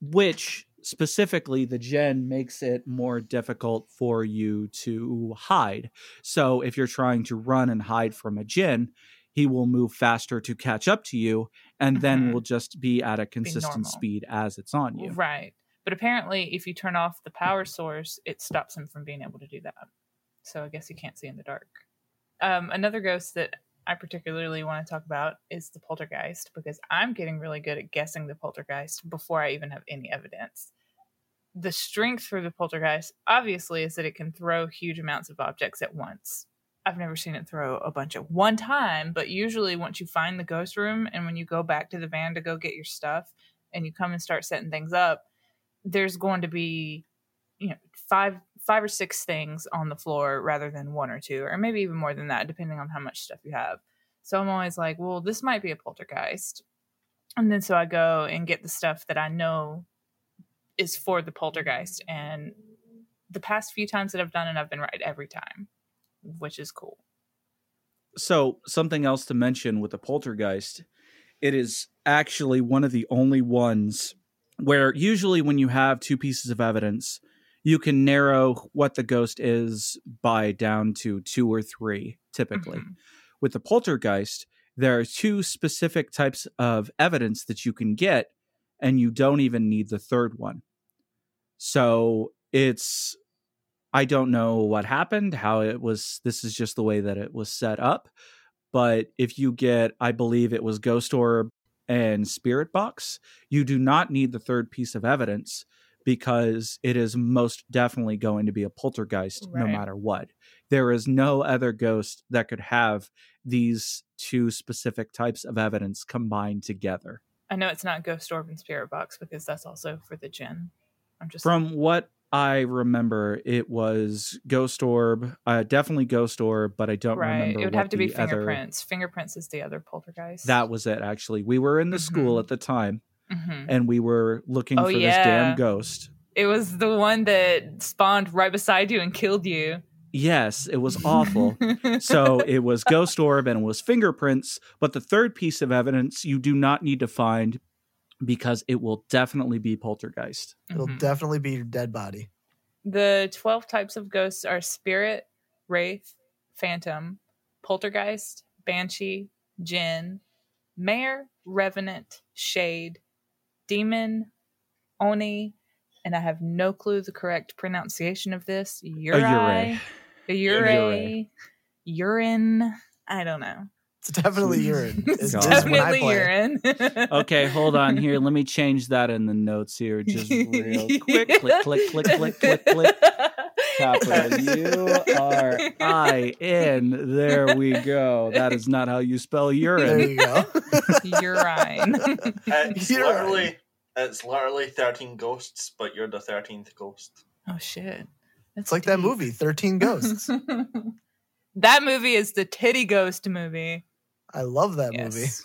which specifically the jinn makes it more difficult for you to hide. So if you're trying to run and hide from a jinn, he will move faster to catch up to you and then Mhm. will just be at a consistent speed as it's on you. Right. But apparently, if you turn off the power source, it stops him from being able to do that. So I guess you can't see in the dark. Um, another ghost that I particularly want to talk about is the poltergeist because I'm getting really good at guessing the poltergeist before I even have any evidence. The strength for the poltergeist, obviously, is that it can throw huge amounts of objects at once. I've never seen it throw a bunch at one time, but usually once you find the ghost room and when you go back to the van to go get your stuff and you come and start setting things up, there's going to be you know five five or six things on the floor rather than one or two or maybe even more than that depending on how much stuff you have. So i'm always like well this might be a poltergeist. And then so i go and get the stuff that i know is for the poltergeist and the past few times that i've done it i've been right every time which is cool. So, something else to mention with the poltergeist, it is actually one of the only ones where usually when you have two pieces of evidence, you can narrow what the ghost is by down to two or three, typically. Mhm. With the poltergeist, there are two specific types of evidence that you can get, and you don't even need the third one. So it's, I don't know what happened, how it was, this is just the way that it was set up. But if you get, I believe it was Ghost Orb and Spirit Box, you do not need the third piece of evidence because it is most definitely going to be a poltergeist no matter what. There is no other ghost that could have these two specific types of evidence combined together. i know it's not ghost orb and spirit box because that's also for the jinn i'm just From what I remember, it was Ghost Orb, uh, definitely Ghost Orb, but I don't right remember. it would have to be the other- fingerprints fingerprints is the other poltergeist That was it, actually. We were in the school Mhm. at the time, Mhm. and we were looking Oh, for this damn ghost. It was the one that spawned right beside you and killed you. Yes, it was awful. so it was Ghost Orb and it was fingerprints, but the third piece of evidence you do not need to find because it will definitely be poltergeist. It'll Mhm. definitely be your dead body. the 12 types of ghosts are spirit, wraith, phantom, poltergeist, banshee, jinn, mare, revenant, shade, demon, oni, and I have no clue the correct pronunciation of this. Uri, Uri. Uri, urine. I don't know. It's definitely urine. It's It's God. just when I definitely urine. Okay, hold on here. Let me change that in the notes here just real quick. Click, click, click, click, click, click. Capital U R I N. There we go. That is not how you spell There urine. you go. Urine. It's You're literally it's literally thirteen ghosts, but you're the thirteenth ghost. oh shit. That's It's like that movie, 13 Ghosts. that movie is the titty ghost movie. I love that movie. yes.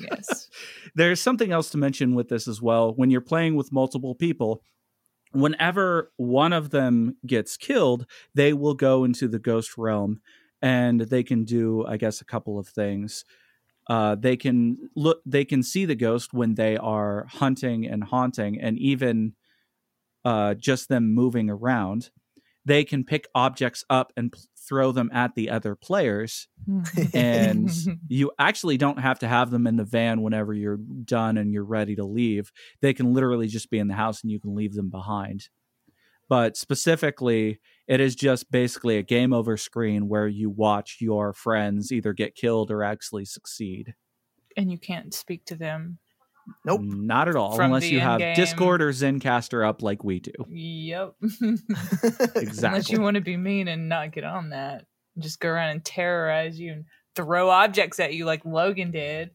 yes. There's something else to mention with this as well. When you're playing with multiple people, whenever one of them gets killed, they will go into the ghost realm and they can do, I guess, a couple of things. Uh, they can look, they can see the ghost when they are hunting and haunting, and even uh, just them moving around. They can pick objects up and p- throw them at the other players, and hmm. you actually don't have to have them in the van whenever you're done and you're ready to leave. They can literally just be in the house and you can leave them behind. But specifically, it is just basically a game over screen where you watch your friends either get killed or actually succeed. and you can't speak to them. Nope. Not at all, From unless you have in-game- Discord or Zencastr up like we do. Yep. Exactly. Unless you want to be mean and not get on that. Just go around and terrorize you and throw objects at you like Logan did.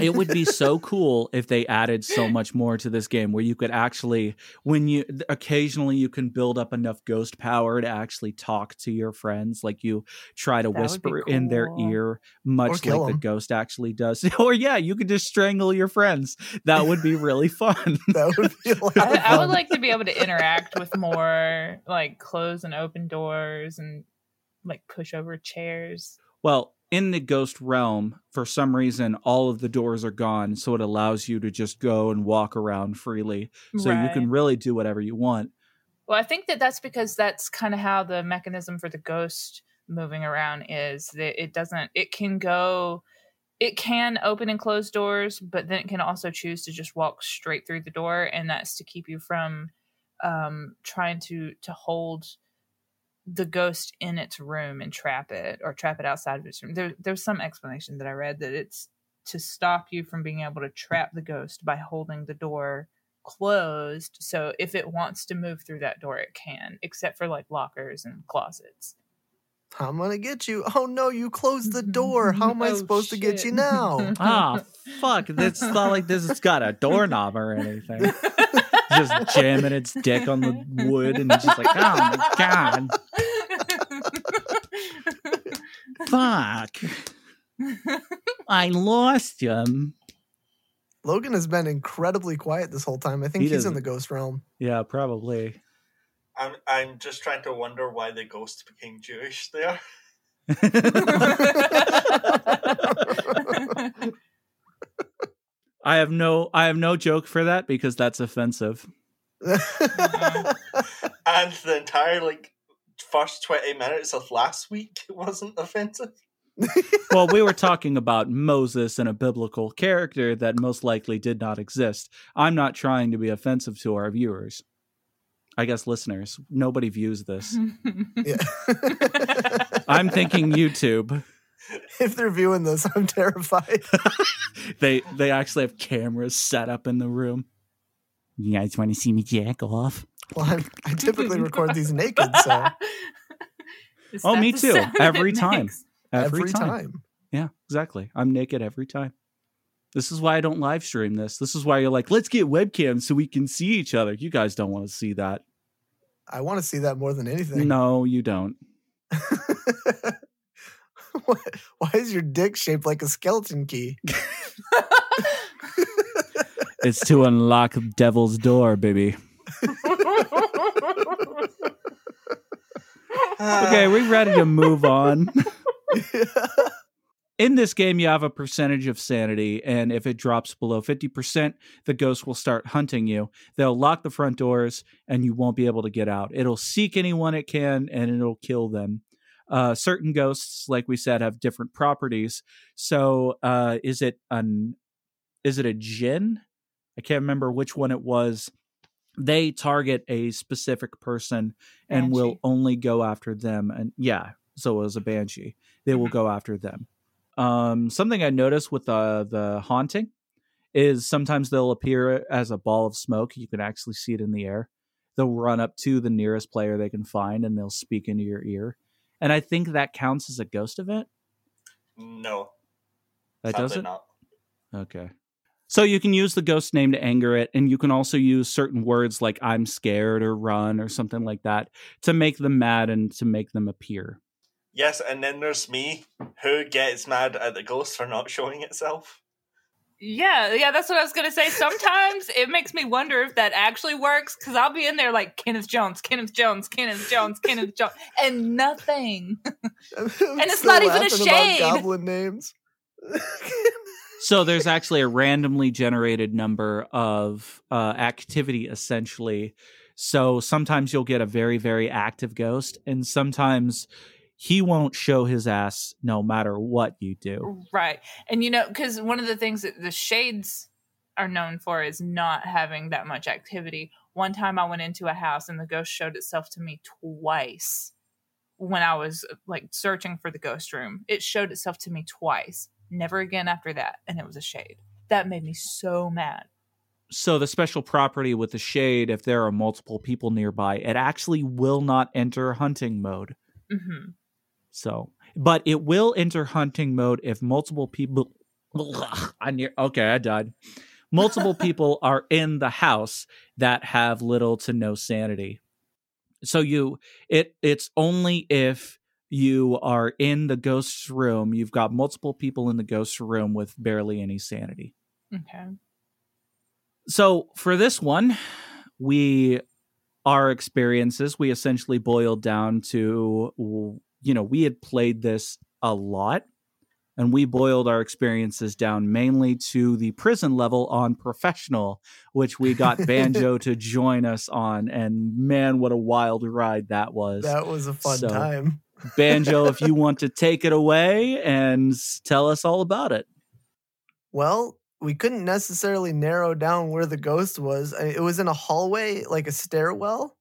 It would be so cool if they added so much more to this game where you could actually when you occasionally you can build up enough ghost power to actually talk to your friends like you try to That would be whisper in their ear much kill like the ghost actually does. Or yeah you could just strangle your friends. That would be really fun. That would be a lot I, of I would like to be able to interact with more like close and open doors and like push over chairs. well in the ghost realm, for some reason, all of the doors are gone, so it allows you to just go and walk around freely. So you can really do whatever you want. Well, I think that that's because that's kind of how the mechanism for the ghost moving around is that it doesn't, it can go, it can open and close doors, but then it can also choose to just walk straight through the door. And that's to keep you from um, trying to, to hold the ghost in its room and trap it or trap it outside of its room. There, there's some explanation that I read that it's to stop you from being able to trap the ghost by holding the door closed so if it wants to move through that door it can except for like lockers and closets I'm gonna get you. Oh no, you closed the door. How am I Oh, supposed to get you now? Ah, fuck. It's not like this has got a doorknob or anything. Just jamming its dick on the wood and it's just like, oh my god, fuck. I lost him. Logan has been incredibly quiet this whole time. I think He he's in doesn't- the ghost realm. Yeah, probably. I'm I'm just trying to wonder why the ghost became Jewish there. I have no I have no joke for that because that's offensive. And the entire like first twenty minutes of last week wasn't offensive. Well, we were talking about Moses and a biblical character that most likely did not exist. I'm not trying to be offensive to our viewers. I guess listeners. Nobody views this. I'm thinking YouTube. If they're viewing this, I'm terrified. they they actually have cameras set up in the room. You guys want to see me jack off? Well, I'm, I typically record these naked, so Oh, me too. Every time. makes? Every, time. Yeah, exactly. I'm naked every time. This is why I don't live stream this. This is why you're like, let's get webcams so we can see each other. You guys don't want to see that. I want to see that more than anything. No, you don't. Why is your dick shaped like a skeleton key? It's to unlock the Devil's Door, baby. Okay, we're ready to move on? In this game, you have a percentage of sanity, and if it drops below 50%, the ghost will start hunting you. They'll lock the front doors, and you won't be able to get out. It'll seek anyone it can, and it'll kill them. Uh, certain ghosts, like we said, have different properties. So, uh, is it an is it a jinn? I can't remember which one it was. They target a specific person and will only go after them. And yeah, so it was a banshee. They will Mhm. go after them. Um, something I noticed with the the haunting is sometimes they'll appear as a ball of smoke. You can actually see it in the air. They'll run up to the nearest player they can find and they'll speak into your ear. And I think that counts as a ghost event. No, That does it. not. Okay. So you can use the ghost name to anger it, and you can also use certain words like "I'm scared" or "run" or something like that to make them mad and to make them appear. Yes, and then there's me, who gets mad at the ghost for not showing itself. Yeah, yeah, that's what I was gonna say. Sometimes it makes me wonder if that actually works because I'll be in there like Kenneth Jones, Kenneth Jones, Kenneth Jones, Kenneth Jones, and nothing. and it's not even a shade. goblin names. So there's actually a randomly generated number of uh, activity, essentially. So sometimes you'll get a very, very active ghost, and sometimes he won't show his ass no matter what you do. Right. And you know, because one of the things that the shades are known for is not having that much activity. One time I went into a house and the ghost showed itself to me twice when I was like searching for the ghost room. It showed itself to me twice. Never again after that. And it was a shade. That made me so mad. So the special property with the shade, if there are multiple people nearby, it actually will not enter hunting mode. hmm So, but it will enter hunting mode if multiple people. I near okay, I died. Multiple people are in the house that have little to no sanity. So you, it it's only if you are in the ghost's room, you've got multiple people in the ghost's room with barely any sanity. Okay. So for this one, we our experiences we essentially boiled down to you know we had played this a lot and we boiled our experiences down mainly to the prison level on professional, which we got Banjo to join us on. And man, what a wild ride that was! That was a fun So- time. Banjo, if you want to take it away and tell us all about it. Well, we couldn't necessarily narrow down where the ghost was. It was in a hallway, like a stairwell,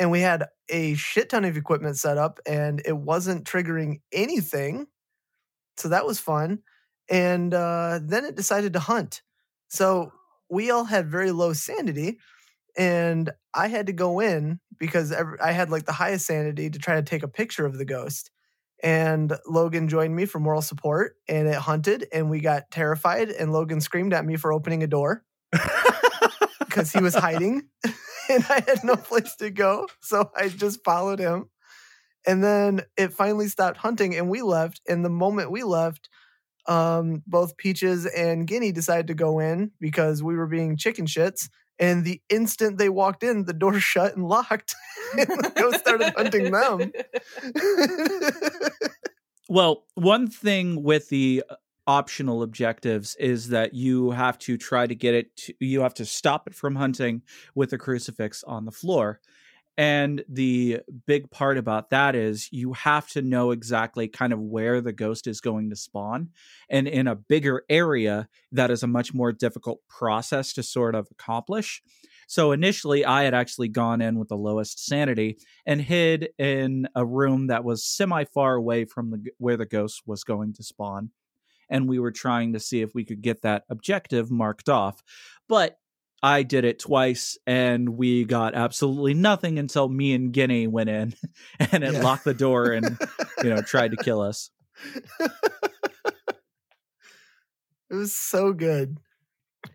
and we had a shit ton of equipment set up, and it wasn't triggering anything. So that was fun. And uh, then it decided to hunt. So we all had very low sanity, and I had to go in because I had like the highest sanity to try to take a picture of the ghost and Logan joined me for moral support and it hunted and we got terrified and Logan screamed at me for opening a door because he was hiding and I had no place to go so I just followed him. And then it finally stopped hunting and we left and the moment we left um, both Peaches and Guinea decided to go in because we were being chicken shits and the instant they walked in the door shut and locked and the ghost started hunting them. Well, one thing with the uh, optional objectives is that you have to try to get it to, you have to stop it from hunting with a crucifix on the floor. And the big part about that is you have to know exactly kind of where the ghost is going to spawn. And in a bigger area, that is a much more difficult process to sort of accomplish. So initially, I had actually gone in with the lowest sanity and hid in a room that was semi far away from the where the ghost was going to spawn. And we were trying to see if we could get that objective marked off. But I did it twice and we got absolutely nothing until me and Guinea went in and it Yeah. locked the door and, you know, tried to kill us. It was so good.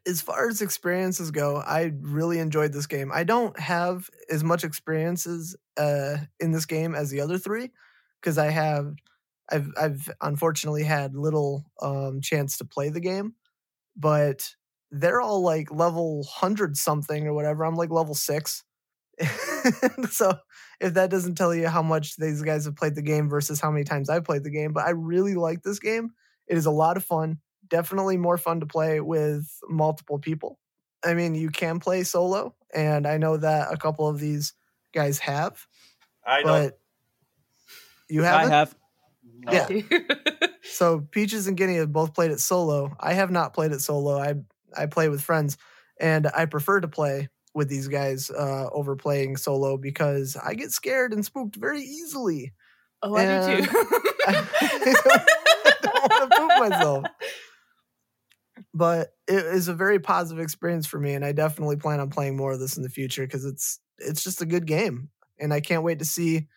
As far as experiences go, I really enjoyed this game. I don't have as much experiences uh, in this game as the other three because I have, I've, I've unfortunately had little um, chance to play the game, but they're all like level hundred something or whatever. I'm like level six. so if that doesn't tell you how much these guys have played the game versus how many times I've played the game, but I really like this game. It is a lot of fun definitely more fun to play with multiple people. I mean, you can play solo, and I know that a couple of these guys have, I don't. but you I haven't. have. No. yeah. So Peaches and Guinea have both played it solo. I have not played it solo. I I play with friends, and I prefer to play with these guys uh, over playing solo because I get scared and spooked very easily. oh, I do And- too. I don't want to poop myself. But it is a very positive experience for me, and I definitely plan on playing more of this in the future because it's it's just a good game, and I can't wait to see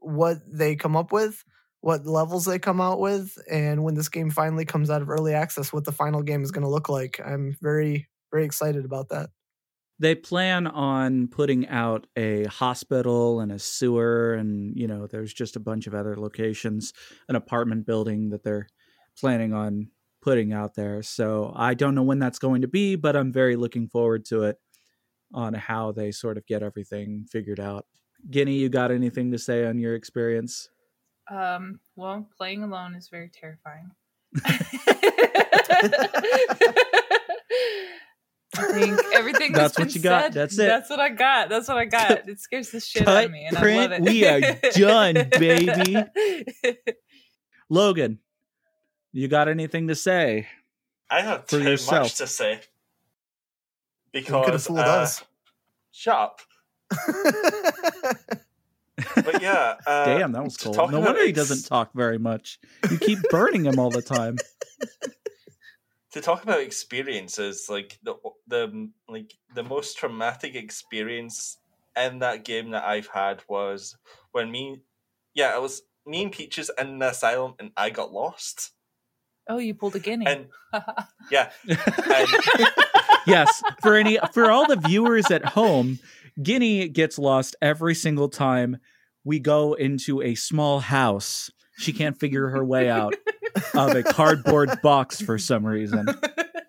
what they come up with, what levels they come out with, and when this game finally comes out of early access, what the final game is going to look like. I'm very very excited about that. They plan on putting out a hospital and a sewer, and you know, there's just a bunch of other locations, an apartment building that they're planning on putting out there. So I don't know when that's going to be, but I'm very looking forward to it on how they sort of get everything figured out. Guinea, you got anything to say on your experience? Um, well, playing alone is very terrifying. I think everything That's that's what been you got. said- That's it. That's what I got. That's what I got. It scares the shit out of me, and I print, love it. we are done, baby. Logan, you got anything to say? I have too yourself. much to say. because You could have Because fooled uh, us. shut up. But yeah, uh, Damn, that was to cold. No about wonder he doesn't talk very much. You keep burning him all the time. to talk about experiences like the the like the most traumatic experience in that game that I've had was when me yeah it was me and Peaches in the asylum and I got lost oh, you pulled a guinea. and yeah and yes, for any for all the viewers at home, Guinea gets lost every single time we go into a small house. She can't figure her way out of a cardboard box for some reason.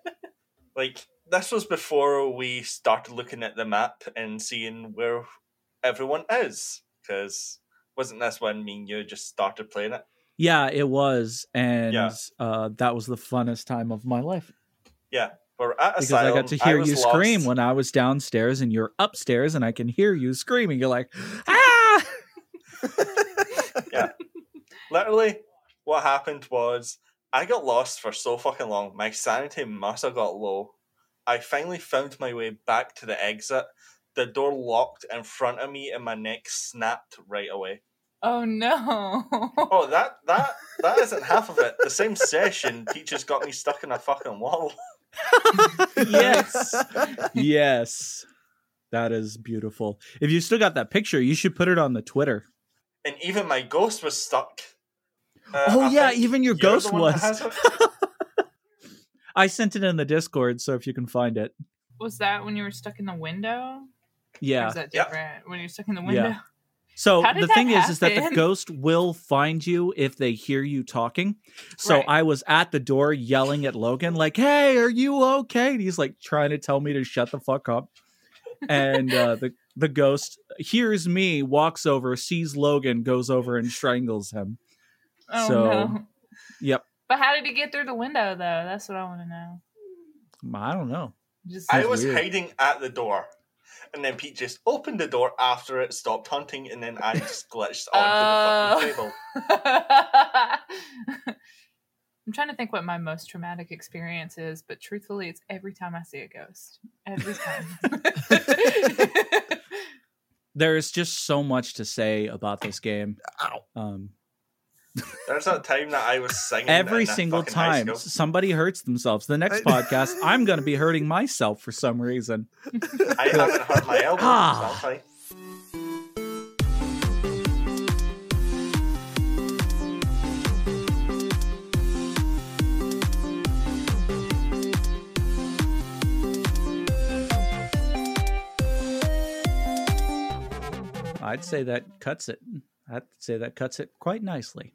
like this was before we started looking at the map and seeing where everyone is because wasn't this when me and you just started playing it Yeah, it was, and Yeah. uh, that was the funnest time of my life Yeah, we're at because asylum. I got to hear was you scream when I was downstairs, and you're upstairs, and I can hear you screaming. You're like, ah! Yeah. Literally, what happened was I got lost for so fucking long. My sanity must have got low. I finally found my way back to the exit. The door locked in front of me, and my neck snapped right away. Oh no. Oh, that that that isn't half of it. The same session, Peaches got me stuck in a fucking wall. yes, yes, that is beautiful. If you still got that picture, you should put it on the Twitter. and even my ghost was stuck. Uh, Oh, I yeah, even your ghost was. I sent it in the Discord, so if you can find it, was that when you were stuck in the window? Or yeah. is that Yeah. different? When you're stuck in the Yeah. Window? So the that thing is, is that the ghost will find you if they hear you talking. So Right. I was at the door yelling at Logan, like, "Hey, are you okay?" And he's like trying to tell me to shut the fuck up. And uh, the the ghost hears me, walks over, sees Logan, goes over and strangles him. Oh So- no. Yep. But how did he get through the window though? That's what I want to know. I don't know. Just I was weird. hiding at the door. And then Pete just opened the door after it stopped hunting, and then I just glitched onto the fucking Oh. table. I'm trying to think what my most traumatic experience is, but truthfully, it's every time I see a ghost. Every time. There's just so much to say about this game. Um, There's that time that I was singing every single time somebody hurts themselves, the next I- podcast, I'm going to be hurting myself for some reason. I haven't hurt my elbow. Ah. so that's fine. I'd say that cuts it. I'd say that cuts it quite nicely.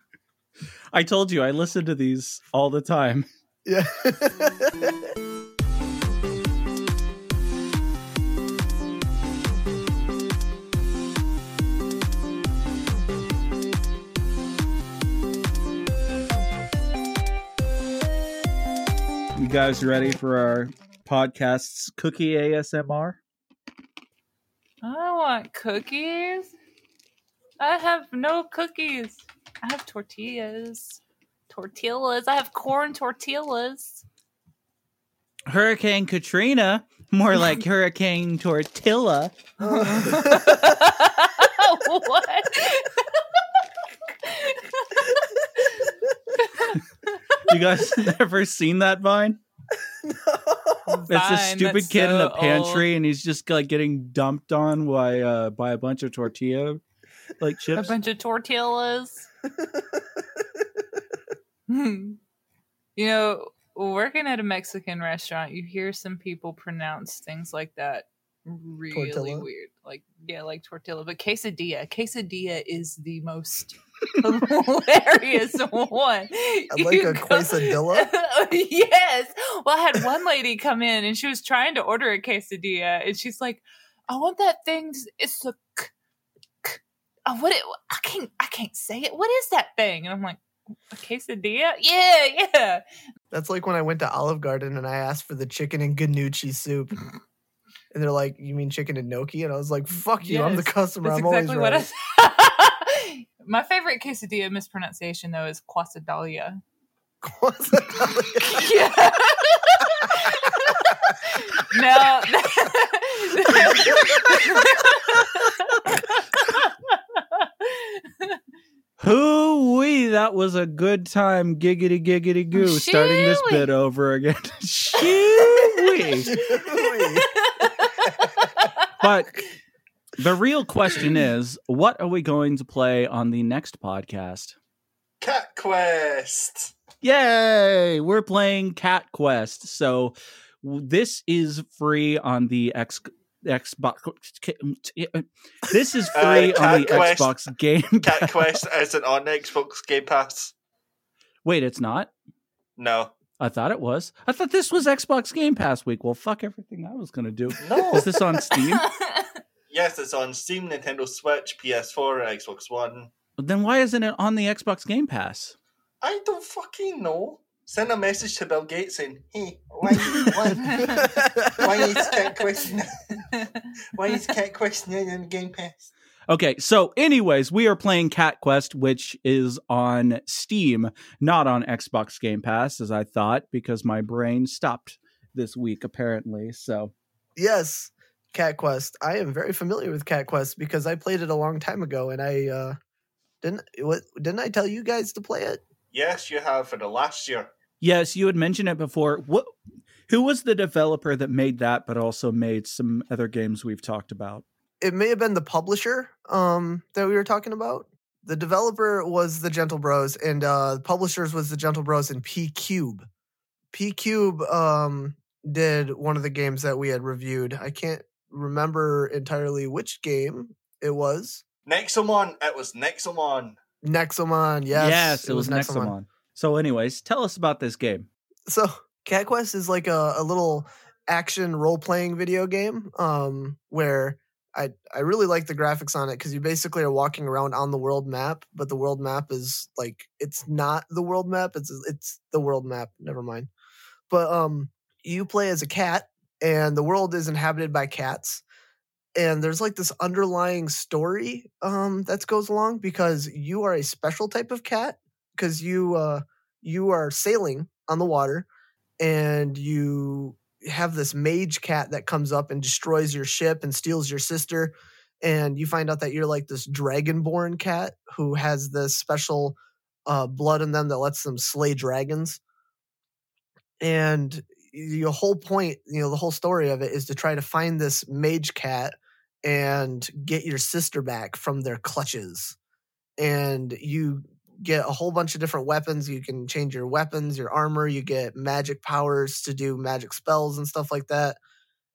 I told you I listen to these all the time. Yeah. You guys ready for our podcast's cookie ASMR? I want cookies. I have no cookies. I have tortillas. Tortillas. I have corn tortillas. Hurricane Katrina, more like Hurricane Tortilla. what? You guys never seen that vine? It's a stupid kid in a pantry, and he's just like getting dumped on by uh by a bunch of tortilla like chips, A bunch of tortillas. You know, working at a Mexican restaurant, you hear some people pronounce things like that really Tortilla? weird. Like, yeah, like tortilla. But quesadilla. Quesadilla is the most hilarious one. like a go- quesadilla? yes. Well, I had one lady come in and she was trying to order a quesadilla, and she's like, "I want that thing. It's the, uh, what? It, I can't. I can't say it. What is that thing?" And I'm like, "A quesadilla? Yeah, yeah." That's like when I went to Olive Garden and I asked for the chicken and gnocchi soup. And they're like, You mean chicken and gnocchi? And I was like, Fuck you, I'm the customer. That's I'm exactly always I. right. said. My favorite quesadilla mispronunciation though is quesadilla. Yeah. no. Hoo wee, that was a good time. Giggity giggity goo. Starting this bit over again. Shoo-wee. but the real question is, what are we going to play on the next podcast? Cat Quest. Yay! We're playing Cat Quest. So this is free on the X Xbox. This is Uh, free on the Quest- Xbox Game Cat Pass. Quest isn't on Xbox Game Pass. Wait, it's not. No. I thought it was. I thought this was Xbox Game Pass week. Well, fuck everything I was gonna do. No. Is this on Steam? yes, it's on Steam, Nintendo Switch, PS4, Xbox One. then why isn't it on the Xbox Game Pass? I don't fucking know. Send a message to Bill Gates saying, "Hey, why, why, why is Cat Quest? Why is Cat Quest not on Game Pass?" Okay, so anyways, we are playing Cat Quest, which is on Steam, not on Xbox Game Pass, as I thought, because my brain stopped this week apparently. So yes, Cat Quest. I am very familiar with Cat Quest because I played it a long time ago, and I uh, didn't. What didn't I tell you guys to play it? Yes, you have for the last year. Yes, you had mentioned it before. What? Who was the developer that made that, but also made some other games we've talked about? It may have been the publisher um, that we were talking about. The developer was the Gentlebros, and uh, the publishers was the Gentlebros and PQube. P Cube um, did one of the games that we had reviewed. I can't remember entirely which game it was. Nexomon. It was Nexomon. Nexomon, yes, yes, it, was, Nexomon. So, anyways, tell us about this game. So Cat Quest is like a, a little action role playing video game um, where I I really like the graphics on it because you basically are walking around on the world map, but the world map is like it's not the world map. It's it's the world map. Never mind. But um, you play as a cat, and the world is inhabited by cats. And there's like this underlying story um, that goes along because you are a special type of cat because you uh, you are sailing on the water and you have this mage cat that comes up and destroys your ship and steals your sister and you find out that you're like this dragonborn cat who has this special uh, blood in them that lets them slay dragons. And your whole point you know the whole story of it is to try to find this mage cat and get your sister back from their clutches. And you get a whole bunch of different weapons. You can change your weapons, your armor, you get magic powers to do magic spells and stuff like that.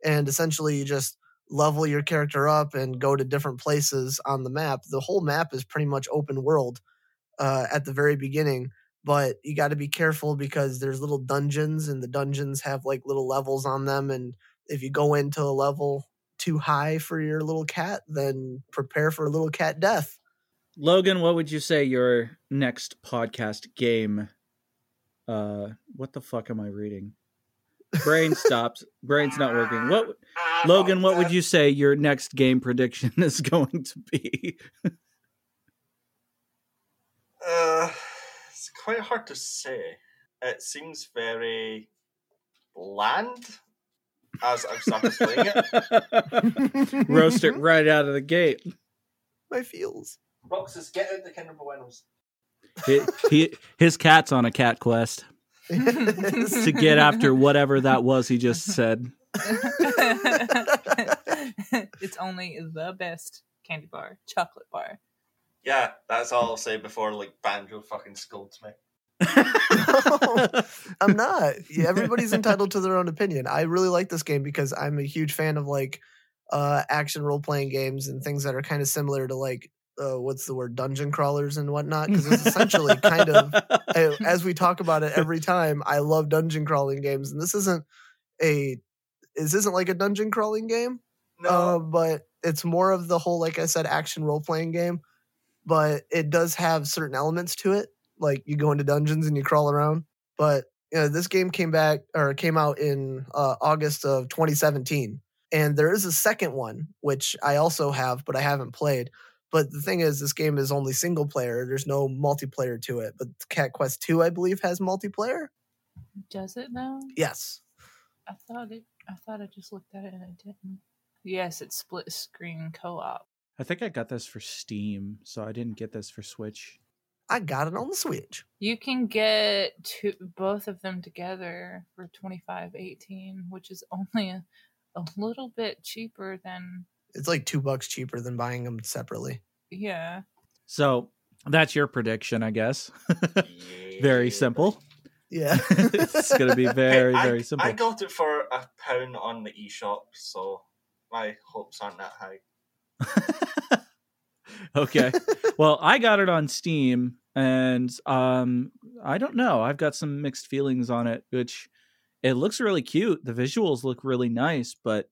And essentially, you just level your character up and go to different places on the map. The whole map is pretty much open world uh, at the very beginning, but you got to be careful because there's little dungeons, and the dungeons have like little levels on them. And if you go into a level too high for your little cat, then prepare for a little cat death. Logan, what would you say your next podcast game? Uh, what the fuck am I reading? Brain stops. Brain's not working. What, Logan? What would you say your next game prediction is going to be? Uh, it's quite hard to say. It seems very bland as I've started playing it. Roast it right out of the gate. My feels. Roxas, get out the Kinder Buenos. He, he, his cat's on a cat quest to get after whatever that was he just said. it's only the best candy bar, chocolate bar. Yeah, that's all I'll say before like Banjo fucking scolds me. I'm not. Yeah, everybody's entitled to their own opinion. I really like this game because I'm a huge fan of like uh action role playing games and things that are kind of similar to like uh, what's the word dungeon crawlers and whatnot because it's essentially kind of I- as we talk about it every time i love dungeon crawling games and this isn't a this isn't like a dungeon crawling game No, uh, but it's more of the whole, like I said, action role playing game. But it does have certain elements to it, like you go into dungeons and you crawl around. But you know, this game came back or came out in uh, August of 2017, and there is a second one which I also have, but I haven't played. But the thing is, this game is only single player. There's no multiplayer to it. But Cat Quest 2, I believe, has multiplayer. Does it now? Yes. I thought it. I thought I just looked at it and it didn't. Yes, it's split screen co-op. I think I got this for Steam, so I didn't get this for Switch. I got it on the Switch. You can get two, both of them together for twenty five eighteen, which is only a, a little bit cheaper than It's like two bucks cheaper than buying them separately. yeah. So That's your prediction, I guess. very simple. Yeah. it's going to be Hey, very, I, very simple. I got it for a pound on the eShop, so my hopes aren't that high. okay. Well, I got it on Steam and um I don't know. I've got some mixed feelings on it, which it looks really cute. The visuals look really nice, but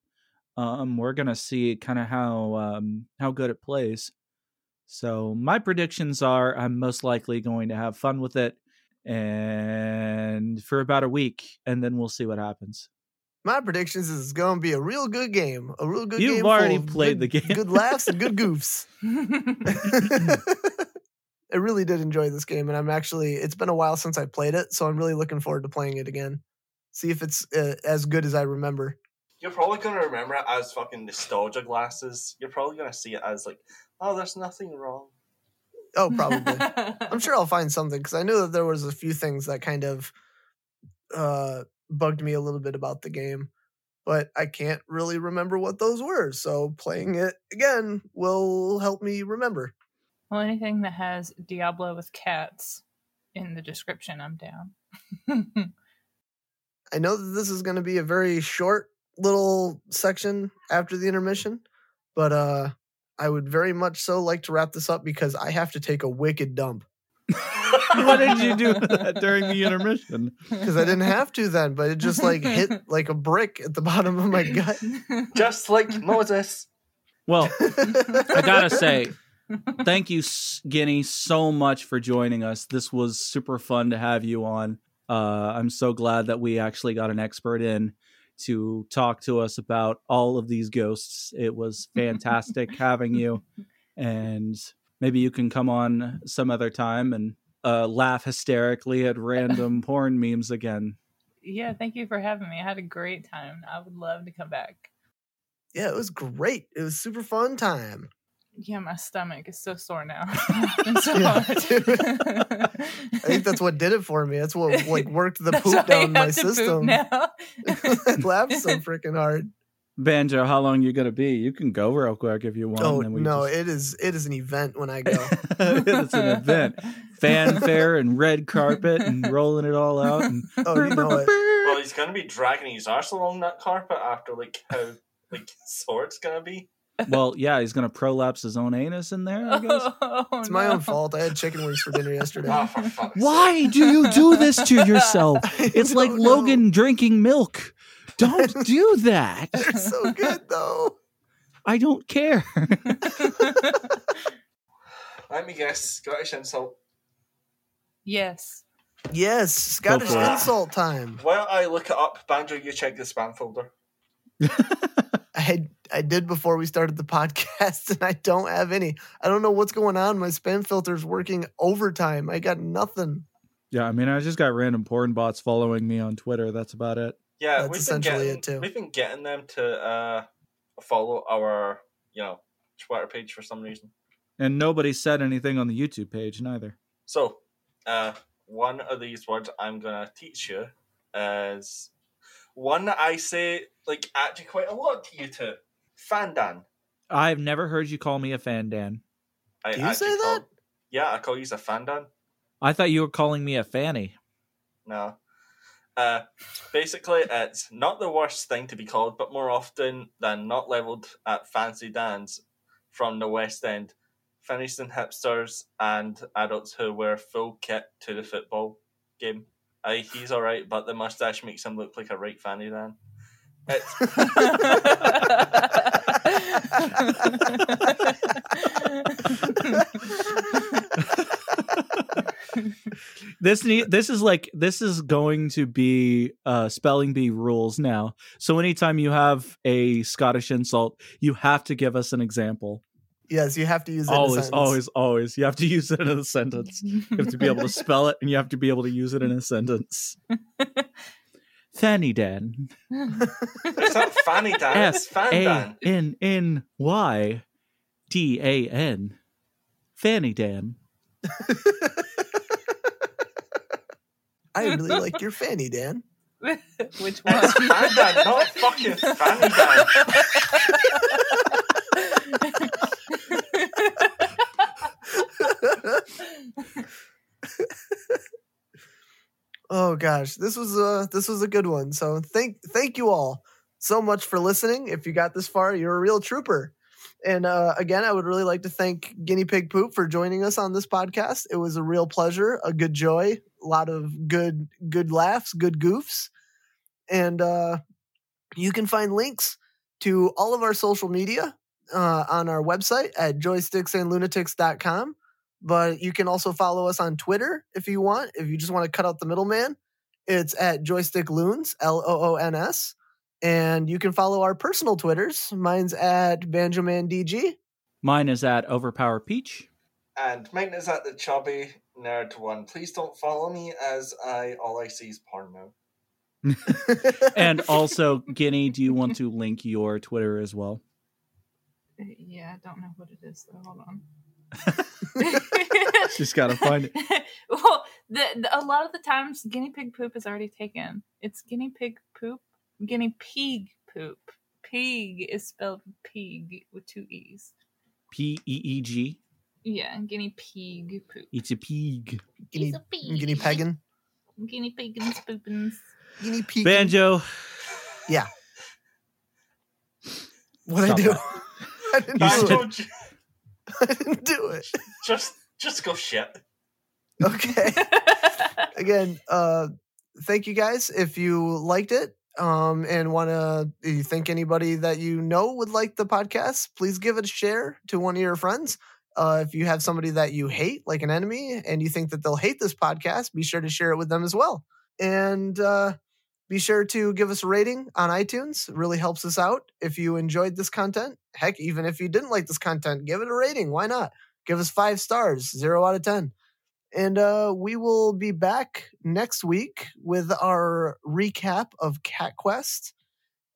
um we're going to see kind of how um how good it plays. So, my predictions are I'm most likely going to have fun with it and for about a week and then we'll see what happens. My predictions is it's going to be a real good game. A real good You've game. already played good- the game. Good laughs and good goofs. I really did enjoy this game, and I'm actually, it's been a while since I played it, so I'm really looking forward to playing it again. See if it's uh, as good as I remember. You're probably going to remember it as fucking nostalgia glasses. You're probably going to see it as like, oh, there's nothing wrong. Oh, probably. I'm sure I'll find something because I knew that there was a few things that kind of uh, bugged me a little bit about the game, but I can't really remember what those were. So playing it again will help me remember. Well, anything that has Diablo with cats in the description, I'm down. I know that this is going to be a very short little section after the intermission, but uh, I would very much so like to wrap this up because I have to take a wicked dump. what did you do during the intermission? Because I didn't have to then, but it just like hit like a brick at the bottom of my gut. Just like Moses. Well, I gotta say, thank you, Skinny, so much for joining us. This was super fun to have you on. Uh, I'm so glad that we actually got an expert in to talk to us about all of these ghosts. It was fantastic having you, and maybe you can come on some other time and uh, laugh hysterically at random porn memes again. yeah, thank you for having me. I had a great time. I would love to come back. Yeah, it was great. It was super fun time. Yeah, my stomach is so sore now. It's so Yeah, hard. I think that's what did it for me. That's what like worked the That's poop why I down my have to poop system. now. I laughed so freaking hard. Banjo, how long you gonna be? You can go real quick if you want. Oh and we no, just- it is it is an event when I go. it's an event. Fanfare and red carpet and rolling it all out. And Oh, you know it. Well, he's going to be dragging his arse along that carpet after like how like sore it's going to be. Well, yeah, he's gonna prolapse his own anus in there. I guess. Oh, It's my no. own fault. I had chicken wings for dinner yesterday. Oh, Why do you do this to yourself? It's like know. Logan drinking milk. Don't do that. They're so good though. I don't care. Let me guess. Scottish insult. yes. Yes, Scottish for it. insult time. While I look it up, Banjo, you check the spam folder. I had, I did before we started the podcast, and I don't have any. I don't know what's going on. My spam filter's working overtime. I got nothing. yeah, I mean, I just got random porn bots following me on Twitter. That's about it. Yeah, That's we've been essentially getting, it, too. We've been getting them to uh, follow our, you know, Twitter page for some reason. And nobody said anything on the YouTube page neither. So, uh, one of these words I'm gonna teach you is one that I say like actually quite a lot to you two. Fandan. I've never heard you call me a fan, Dan. I Do you actually say call- that? yeah, I call you a fandan. I thought you were calling me a fanny. No. Uh, basically, it's not the worst thing to be called, but more often than not leveled at fancy dans from the West End, finishing hipsters and adults who wear full kit to the football game. Aye, he's alright, but the mustache makes him look like a right fanny dan. It's, this need, this is like this is going to be uh spelling bee rules now. So anytime you have a Scottish insult, you have to give us an example. Yes, you have to use it. in a Always, sentence. always, always. You have to use it in a sentence. You have to be able to spell it and you have to be able to use it in a sentence. Fanny Dan. it's not fanny dan, it's F fan dan. N N Y D A N. Fanny Dan. I really like your fanny, Dan. Which one? It's fan dan, not fucking fanny dan. Oh gosh, this was a this was a good one. So thank thank you all so much for listening. If you got this far, you're a real trooper. And uh, again, I would really like to thank Guinea Pig Poop for joining us on this podcast. It was a real pleasure, a good joy, a lot of good good laughs, good goofs, and uh, you can find links to all of our social media uh, on our website at joysticksandlunatics.com. But you can also follow us on Twitter if you want. If you just want to cut out the middleman, it's at Joystick Loons, L O O N S. And you can follow our personal Twitters. Mine's at BanjoManDG. Mine is at Overpower Peach. And mine is at the chubby nerd one. Please don't follow me as I all I see is porno. And also, Guinea, do you want to link your Twitter as well? Uh, yeah, I don't know what it is though. Hold on. Just gotta find it. well, the, the, a lot of the times, guinea pig poop is already taken. It's guinea pig poop, guinea pig poop. Pig is spelled pig with two e's. P E E G. Yeah, guinea pig poop. It's a pig. Guinea, He's a pig. guinea peggin. Guinea pigins poopins. Guinea pig. Banjo. Yeah. What I do? I didn't You do said- it. Don't I didn't do it. just just go shit. Okay. again uh thank you guys if you liked it um and want to you think anybody that you know would like the podcast please give it a share to one of your friends uh if you have somebody that you hate like an enemy and you think that they'll hate this podcast be sure to share it with them as well and uh be sure to give us a rating on iTunes. It really helps us out. If you enjoyed this content, heck, even if you didn't like this content, give it a rating. Why not? Give us five stars, zero out of 10. And uh, we will be back next week with our recap of Cat Quest,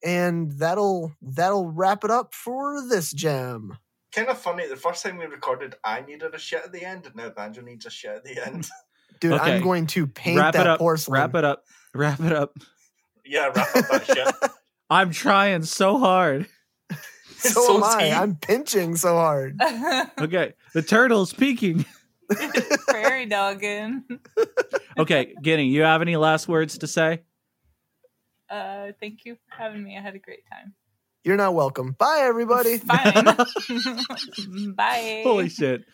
and that'll that'll wrap it up for this gem. Kind of funny. The first time we recorded, I needed a shit at the end, and now Banjo needs a shit at the end. Dude, Okay. I'm going to paint Wrap that it up. porcelain. Wrap it up. Wrap it up. Yeah, wrap up that shit. I'm trying so hard. So, So am I. deep. I'm pinching so hard. Okay, the turtle's peeking. Prairie dogging. Okay, Guinea, you have any last words to say? Uh, thank you for having me. I had a great time. You're not welcome. Bye, everybody. Fine. Bye. Holy shit.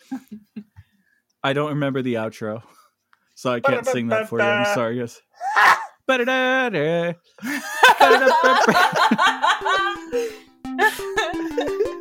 I don't remember the outro, so I can't sing that for you. I'm sorry, guys. Ba-da-da-da. Ba-da-da-da.